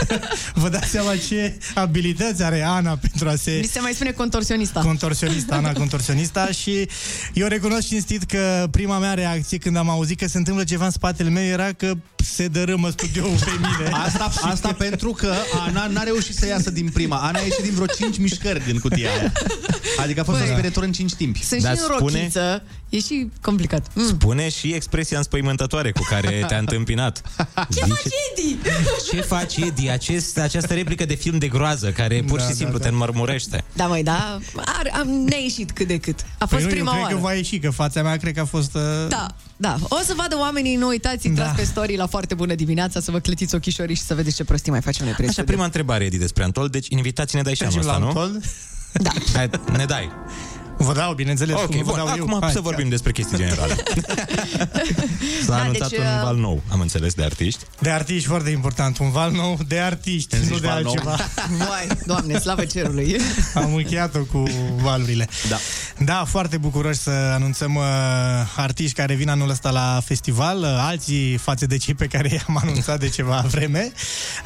vă dați seama ce abilități are Ana pentru a se... Mi se mai spune contorsionista. Contorsionista, Ana contorsionista și eu recunosc cinstit că prima mea reacție când am auzit că se întâmplă ceva în spatele meu era că se dărâmă studioul pe mine. Asta, asta pentru că Ana n-a reușit să iasă din prima. Ana a ieșit din vreo 5 mișcări din cutia aia. Adică a fost Băi. o speritură în 5 timpi. Sunt Dar și în spune- rochiță. E și complicat. Mm. Spune și expresia înspăimântătoare cu care te-a întâmpinat. Ce faci, Edi? Ce faci, Edi? Acest, această replică de film de groază care pur și Da, simplu da, te înmărmurește. Da, măi, da, ar, am, ne-a ieșit cât de cât. A fost Păi nu, prima eu cred oară. că va ieși, că fața mea cred că a fost... Uh... Da, da. O să vadă oamenii, nu uitați, intrați Da. pe story la foarte bună dimineața să vă clătiți ochișoriți și să vedeți ce prostii mai facem noi prin Așa, studio. prima întrebare, Edi, despre Antol. Deci, invitații ne dai și anul Mergem ăsta, la nu? Antold? Da. Hai, ne dai. Vă dau, bineînțeles, Ok, cum vă bun, dau acum eu. Hai, să vorbim despre chestii generale. S-a Da, anunțat deci, un uh, val nou, am înțeles, de artiști. De artiști, foarte important. Un val nou de artiști, Îmi nu zici de val nou? altceva. Vai, doamne, slavă cerului. Am încheiat-o cu valurile. Da. Da, foarte bucuroși să anunțăm uh, artiști care vin anul ăsta la festival, uh, alții față de cei pe care i-am anunțat de ceva vreme.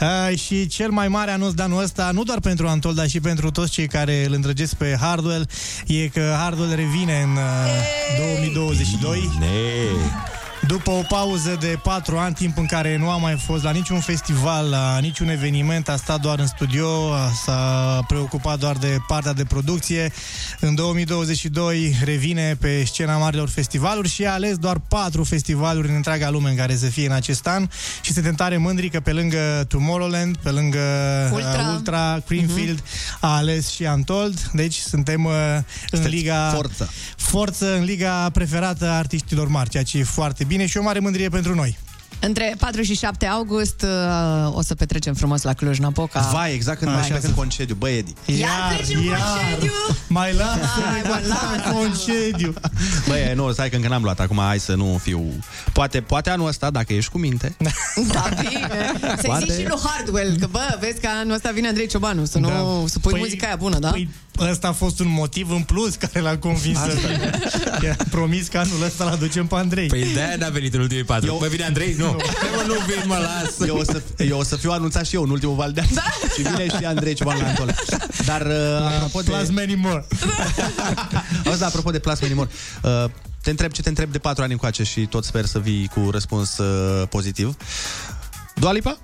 Uh, și cel mai mare anunț de anul ăsta, nu doar pentru Antol, dar și pentru toți cei care îl îndrăgesc pe Hardwell, e că Hardwell revine în uh, 2022. Ne. După o pauză de patru ani, timp în care nu a mai fost la niciun festival, la niciun eveniment, a stat doar în studio, a- s-a preocupat doar de partea de producție. În 2022 revine pe scena marilor festivaluri și a ales doar patru festivaluri în întreaga lume în care să fie în acest an și suntem tare mândri că pe lângă Tomorrowland, pe lângă Ultra. uh, Ultra Greenfield, a ales și Untold, deci suntem uh, în Sunteți liga forță. forță în liga preferată a artiștilor mari, ceea ce e foarte bine și o mare mândrie pentru noi. Între 4 și 7 august uh, o să petrecem frumos la Cluj-Napoca. Vai, exact când mai plec în concediu. Băi, Edi. Ia treci în concediu! Mai lasă Hai, mă, lasă. concediu. Băi, nu, stai că încă n-am luat. Acum hai să nu fiu... Poate, poate anul ăsta, dacă ești cu minte... Da, bine. Să-i Poate. zici și lui Hardwell, că bă, vezi că anul ăsta vine Andrei Ciobanu, să, nu, Da. să pui Păi- muzica aia bună, da? Păi ăsta a fost un motiv în plus care l-a convins să vină. I-a promis că anul ăsta l-aducem pe Andrei. Păi de-aia n-a venit în ultimii patru. Eu... Bă, vine Andrei? Nu. Mă, nu vin, mă, las. Eu o, să, eu o să fiu anunțat și eu în ultimul val de an. Da. Și vine și Andrei Cioban la Antol. Dar uh, apropo de... Plus many more. Auzi, da, apropo de Plus Many More, uh, te întreb ce te întreb de patru ani încoace și tot sper să vii cu răspuns uh, pozitiv. Dua Lipa?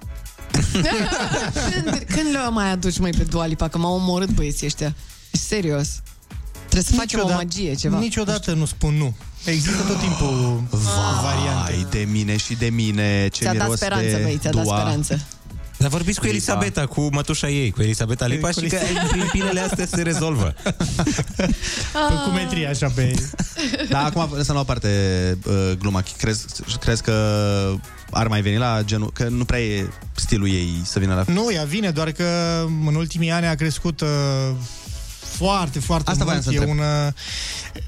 când, când le mai aduci mai pe Dua Lipa, că m-au omorât băieții ăștia. Serios. Trebuie să facem o magie, ceva. Niciodată nu spun nu. Există tot timpul variante. Vai de mine și de mine, ce Ți-a dat miros speranță, de băi, ți-a dat Dua. speranță. Dar vorbiți cu Lipa. Elisabeta, cu mătușa ei, cu Elisabeta Lipa și că pilele astea se rezolvă. Cu metrie așa pe... Da, acum să nu aparte uh, gluma. Crezi, crezi că ar mai veni la genul... Că nu prea e stilul ei să vină la... Nu, ea vine, doar că în ultimii ani a crescut uh, foarte, foarte Asta voiam mult. să E un, întreb.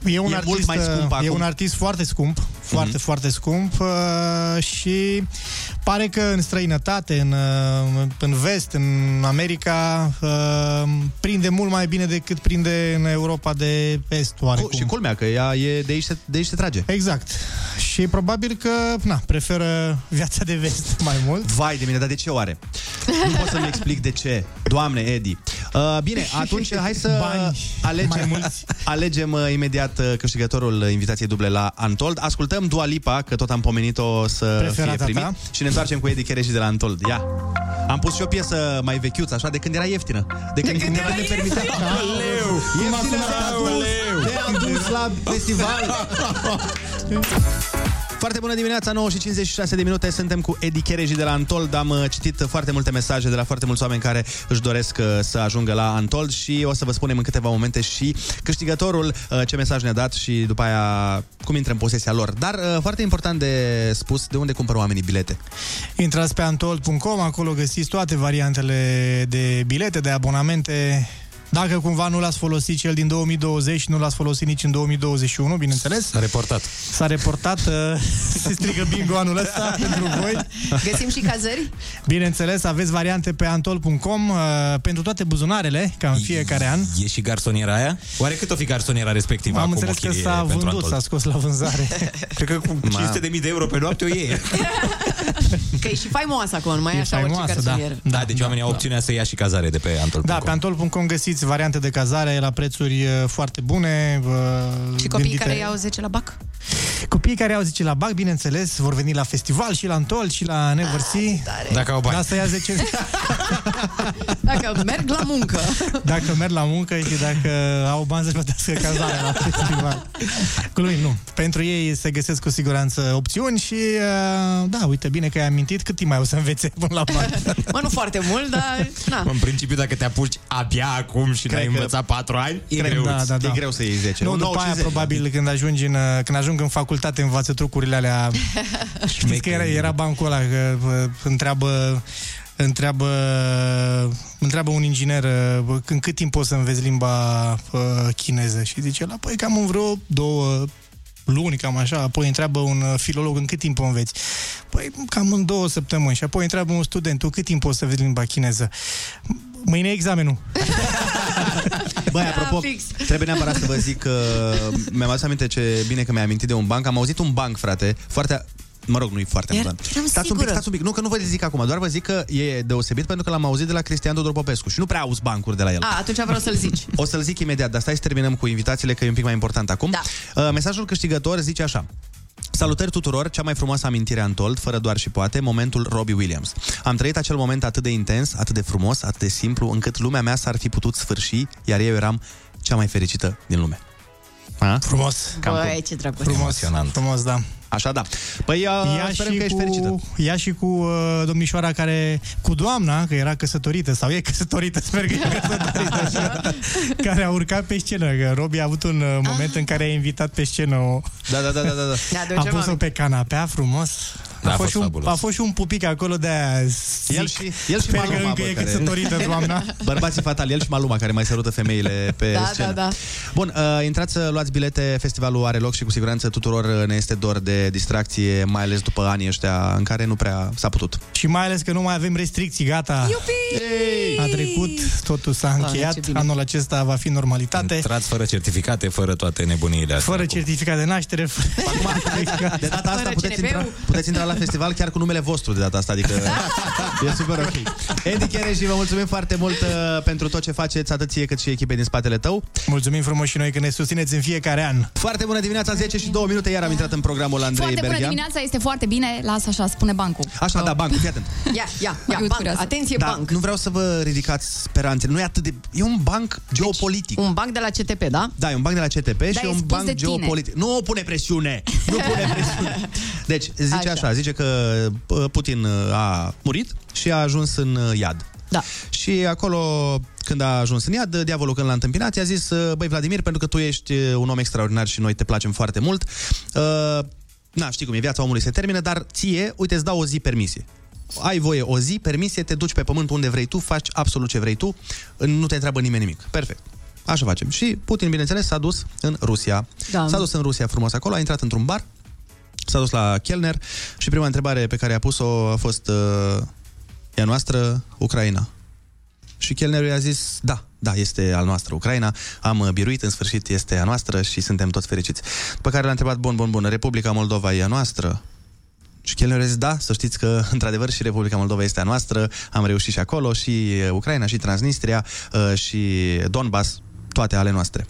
uh, e un E artist, mult mai scump uh, e acum. Mhm. un artist foarte scump, foarte, mm-hmm. foarte scump uh, și pare că în străinătate, în, uh, în vest, în America, uh, prinde mult mai bine decât prinde în Europa de est, oarecum. Cu, și culmea că ea e de aici, se- de aici se trage. Exact. Și probabil că, na, preferă viața de vest mai mult. Vai de mine, dar de ce oare? Nu pot să-mi explic de ce. Doamne, Edi. Uh, bine, atunci hai să Bani mai alegem, mulți. alegem uh, imediat uh, câștigătorul uh, invitației duble la Antold. Ascultăm Dua Lipa, că tot am pomenit-o să Preferata fie primit. ta. Și ne întoarcem cu Edi Chereși de la Antold. Ia! Am pus și o piesă mai vechiuță, așa, de când era ieftină. De când, când ne permitea. Aoleu! Ieftină te-a dus, te-am dus la festival. Foarte bună dimineața, 9 și 56 de minute, suntem cu Edi Chereji de la Antold. Am uh, citit foarte multe mesaje de la foarte mulți oameni care își doresc uh, să ajungă la Antold și o să vă spunem în câteva momente și câștigătorul uh, ce mesaj ne-a dat și după aia cum intră în posesia lor. Dar uh, foarte important de spus, de unde cumpără oamenii bilete? Intrați pe antol.com, acolo găsiți toate variantele de bilete, de abonamente. Dacă cumva nu l-ați folosit cel din 2020 și nu l-ați folosit nici în 2021, bineînțeles. S-a reportat. S-a reportat, uh, se strică bingo anul ăsta pentru voi. Găsim și cazări? Bineînțeles, aveți variante pe antol.com uh, pentru toate buzunarele, ca în fiecare an. E și garsoniera aia? Oare cât o fi garsoniera respectivă? Am acum, înțeles o că chirie s-a pentru vândut, Antold? s-a scos la vânzare. Cred că cu 500 de mii de euro pe noapte o iei. Că e și faimoasă acum, nu mai e E așa orice faimoasă, garsonieră. Da, deci oamenii au opțiunea să ia și cazare de pe Antol. Da, pe antol.com găsiți variante de cazare la prețuri uh, foarte bune. uh, Și copiii gândite- care iau 10 la bac? Copiii care au zice la BAC, bineînțeles, vor veni la festival și la Antol și la Never See. Dacă au bani. Asta ia 10 Dacă merg la muncă. Dacă merg la muncă și dacă au bani să-și plătească cazarea la festival. Glumim, nu. Pentru ei se găsesc cu siguranță opțiuni și uh, da, uite, bine că ai amintit cât timp mai o să învețe până la bani. Mă, nu foarte mult, dar... Na. În principiu, dacă te apuci abia acum și n-ai că- învățat 4 ani, e Cred- greu. da, da, da. E greu să iei 10. Nu, Un după 9, aia, 50, probabil, când ajungi în, uh, când ajung în facultate, învață trucurile alea. Știți că era, era bancul ăla, că uh, întreabă întreabă, întreabă un inginer uh, în cât timp poți să înveți limba uh, chineză și zice la păi cam în vreo două luni, cam așa, apoi întreabă un uh, filolog în cât timp o înveți. Păi cam în două săptămâni și apoi întreabă un student, tu cât timp poți să vezi limba chineză? Mâine e examenul. Băi, apropo, fix. trebuie neapărat să vă zic că mi-am adus aminte ce bine că mi-ai amintit de un banc. Am auzit un banc, frate, foarte Mă rog, nu e foarte Era- amuzant. eram Stați un pic, sigură. stați un pic. Nu că nu vă zic acum, doar vă zic că e deosebit pentru că l-am auzit de la Cristian Tudor Popescu și nu prea auzi bancuri de la el. A, atunci vreau să-l zici. O să-l zic imediat, dar stai să terminăm cu invitațiile, că e un pic mai important acum. Da. Uh, mesajul câștigător zice așa. Salutări tuturor, cea mai frumoasă amintire Antold, fără doar și poate, momentul Robbie Williams. Am trăit acel moment atât de intens, atât de frumos, atât de simplu, încât lumea mea s-ar fi putut sfârși, iar eu eram cea mai fericită din lume. A? Frumos. Cam cum. Băi, ce drăguț. Frumos, frumos, da. Așa, da. Păi, uh, Ia sperăm și, că ești cu, fericită. ia și cu uh, domnișoara care, cu doamna, că era căsătorită, sau e căsătorită, sper că e căsătorită, așa, care a urcat pe scenă, că Robi a avut un uh, moment în care a invitat pe scenă o... Da, da, da, da, da. Ne A aducem pus-o aminte. pe canapea frumos. Da, a, a fost fost și un, fabulos. a fost și un pupic acolo de aia. El și, el și Sper Maluma, că încă bă, e care- căsătorită doamna. Bărbații fatali, el și Maluma, care mai sărută femeile pe Da, scenă. da, da. Bun, uh, intrați să luați bilete, festivalul are loc și cu siguranță tuturor uh, ne este dor de distracție, mai ales după anii ăștia în care nu prea s-a putut. Și mai ales că nu mai avem restricții, gata. A trecut, totul s-a Doamne, încheiat. ce bine. Anul acesta va fi normalitate. Intrați fără certificate, fără toate nebuniile astea. Fără certificat de naștere. fără- De data asta Fără puteți CNP-ul. intra, puteți intra la festival chiar cu numele vostru de data asta, adică e super ok. Edi Chereș, vă mulțumim foarte mult uh, pentru tot ce faceți, atât ție cât și echipei din spatele tău. Mulțumim frumos și noi că ne susțineți în fiecare an. Foarte bună dimineața, 10 și 2 minute, iar am intrat în programul Andrei Foarte bună Berghia. dimineața, este foarte bine. Lasă așa, spune bancul. Așa, da, bancul, fii atent. Ia, ia, ia, Eu banc. curioasă. Atenție, Da, banc. nu vreau să vă ridicați speranțele, nu e atât de... E un banc geopolitic. Un banc de la CTP, da? Da, e un banc de la CTP și Da, e e un spus banc de tine. geopolitic. Nu pune presiune! Nu pune presiune! Deci, zice așa, Așa. Așa zice că uh, Putin uh, a murit și a ajuns în uh, iad. Da. Și acolo, când a ajuns în iad, diavolul când l-a întâmpinat, i-a zis, uh, băi Vladimir, pentru că tu ești uh, un om extraordinar și noi te placem foarte mult, uh, na, știi cum e, viața omului se termină, dar ție, uite, îți dau o zi permisie. Ai voie o zi, permisie, te duci pe pământ unde vrei tu, faci absolut ce vrei tu, nu te întreabă nimeni nimic. Perfect. Așa facem. Și Putin, bineînțeles, s-a dus în Rusia. Da. S-a dus în Rusia frumos acolo, a intrat într-un bar, s-a dus la Kellner și prima întrebare pe care a pus-o a fost uh, e a noastră Ucraina. Și Kellnerul i-a zis, da, da, este al noastră Ucraina, am uh, biruit, în sfârșit este a noastră și suntem toți fericiți. După care l-a întrebat, bun, bun, bun, Republica Moldova e a noastră? Și Kellner a zis, da, să știți că, într-adevăr, și Republica Moldova este a noastră, am reușit și acolo, și uh, Ucraina, și Transnistria, uh, și Donbass, toate ale noastre.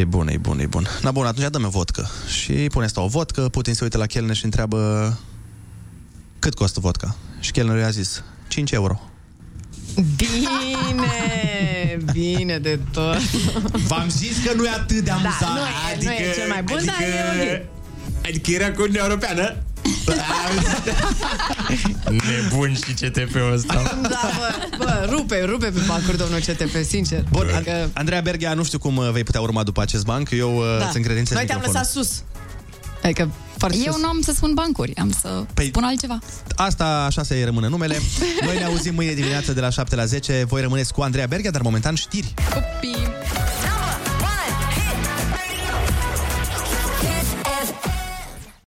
E bun, e bun, e bun. Na bun, atunci dă-mi o vodcă. Și pune asta o vodcă, Putin se uită la Kellner și întreabă cât costă vodka? Și Kellner i-a zis 5 euro. Bine, bine de tot. V-am zis că nu e atât de amuzant. Da, nu e, nu e cel mai bun, dar e ok. Adică era cu Uniunea Europeană? Nebun și CTP-ul ăsta. Da, bă, bă, rupe, rupe pe bancuri, domnul CTP, sincer. Bun, Adică- An- Andreea Berghea, nu știu cum uh, vei putea urma după acest banc. Eu uh, Da. îți încredințez Noi te-am microfonul. lăsat sus. Adică foarte Eu sus. nu am să spun bancuri, am să Păi- spun altceva. Asta așa să-i rămână numele. Noi ne auzim mâine dimineață de la 7 la 10. Voi rămâneți cu Andreea Berghea, dar momentan știri. Copii!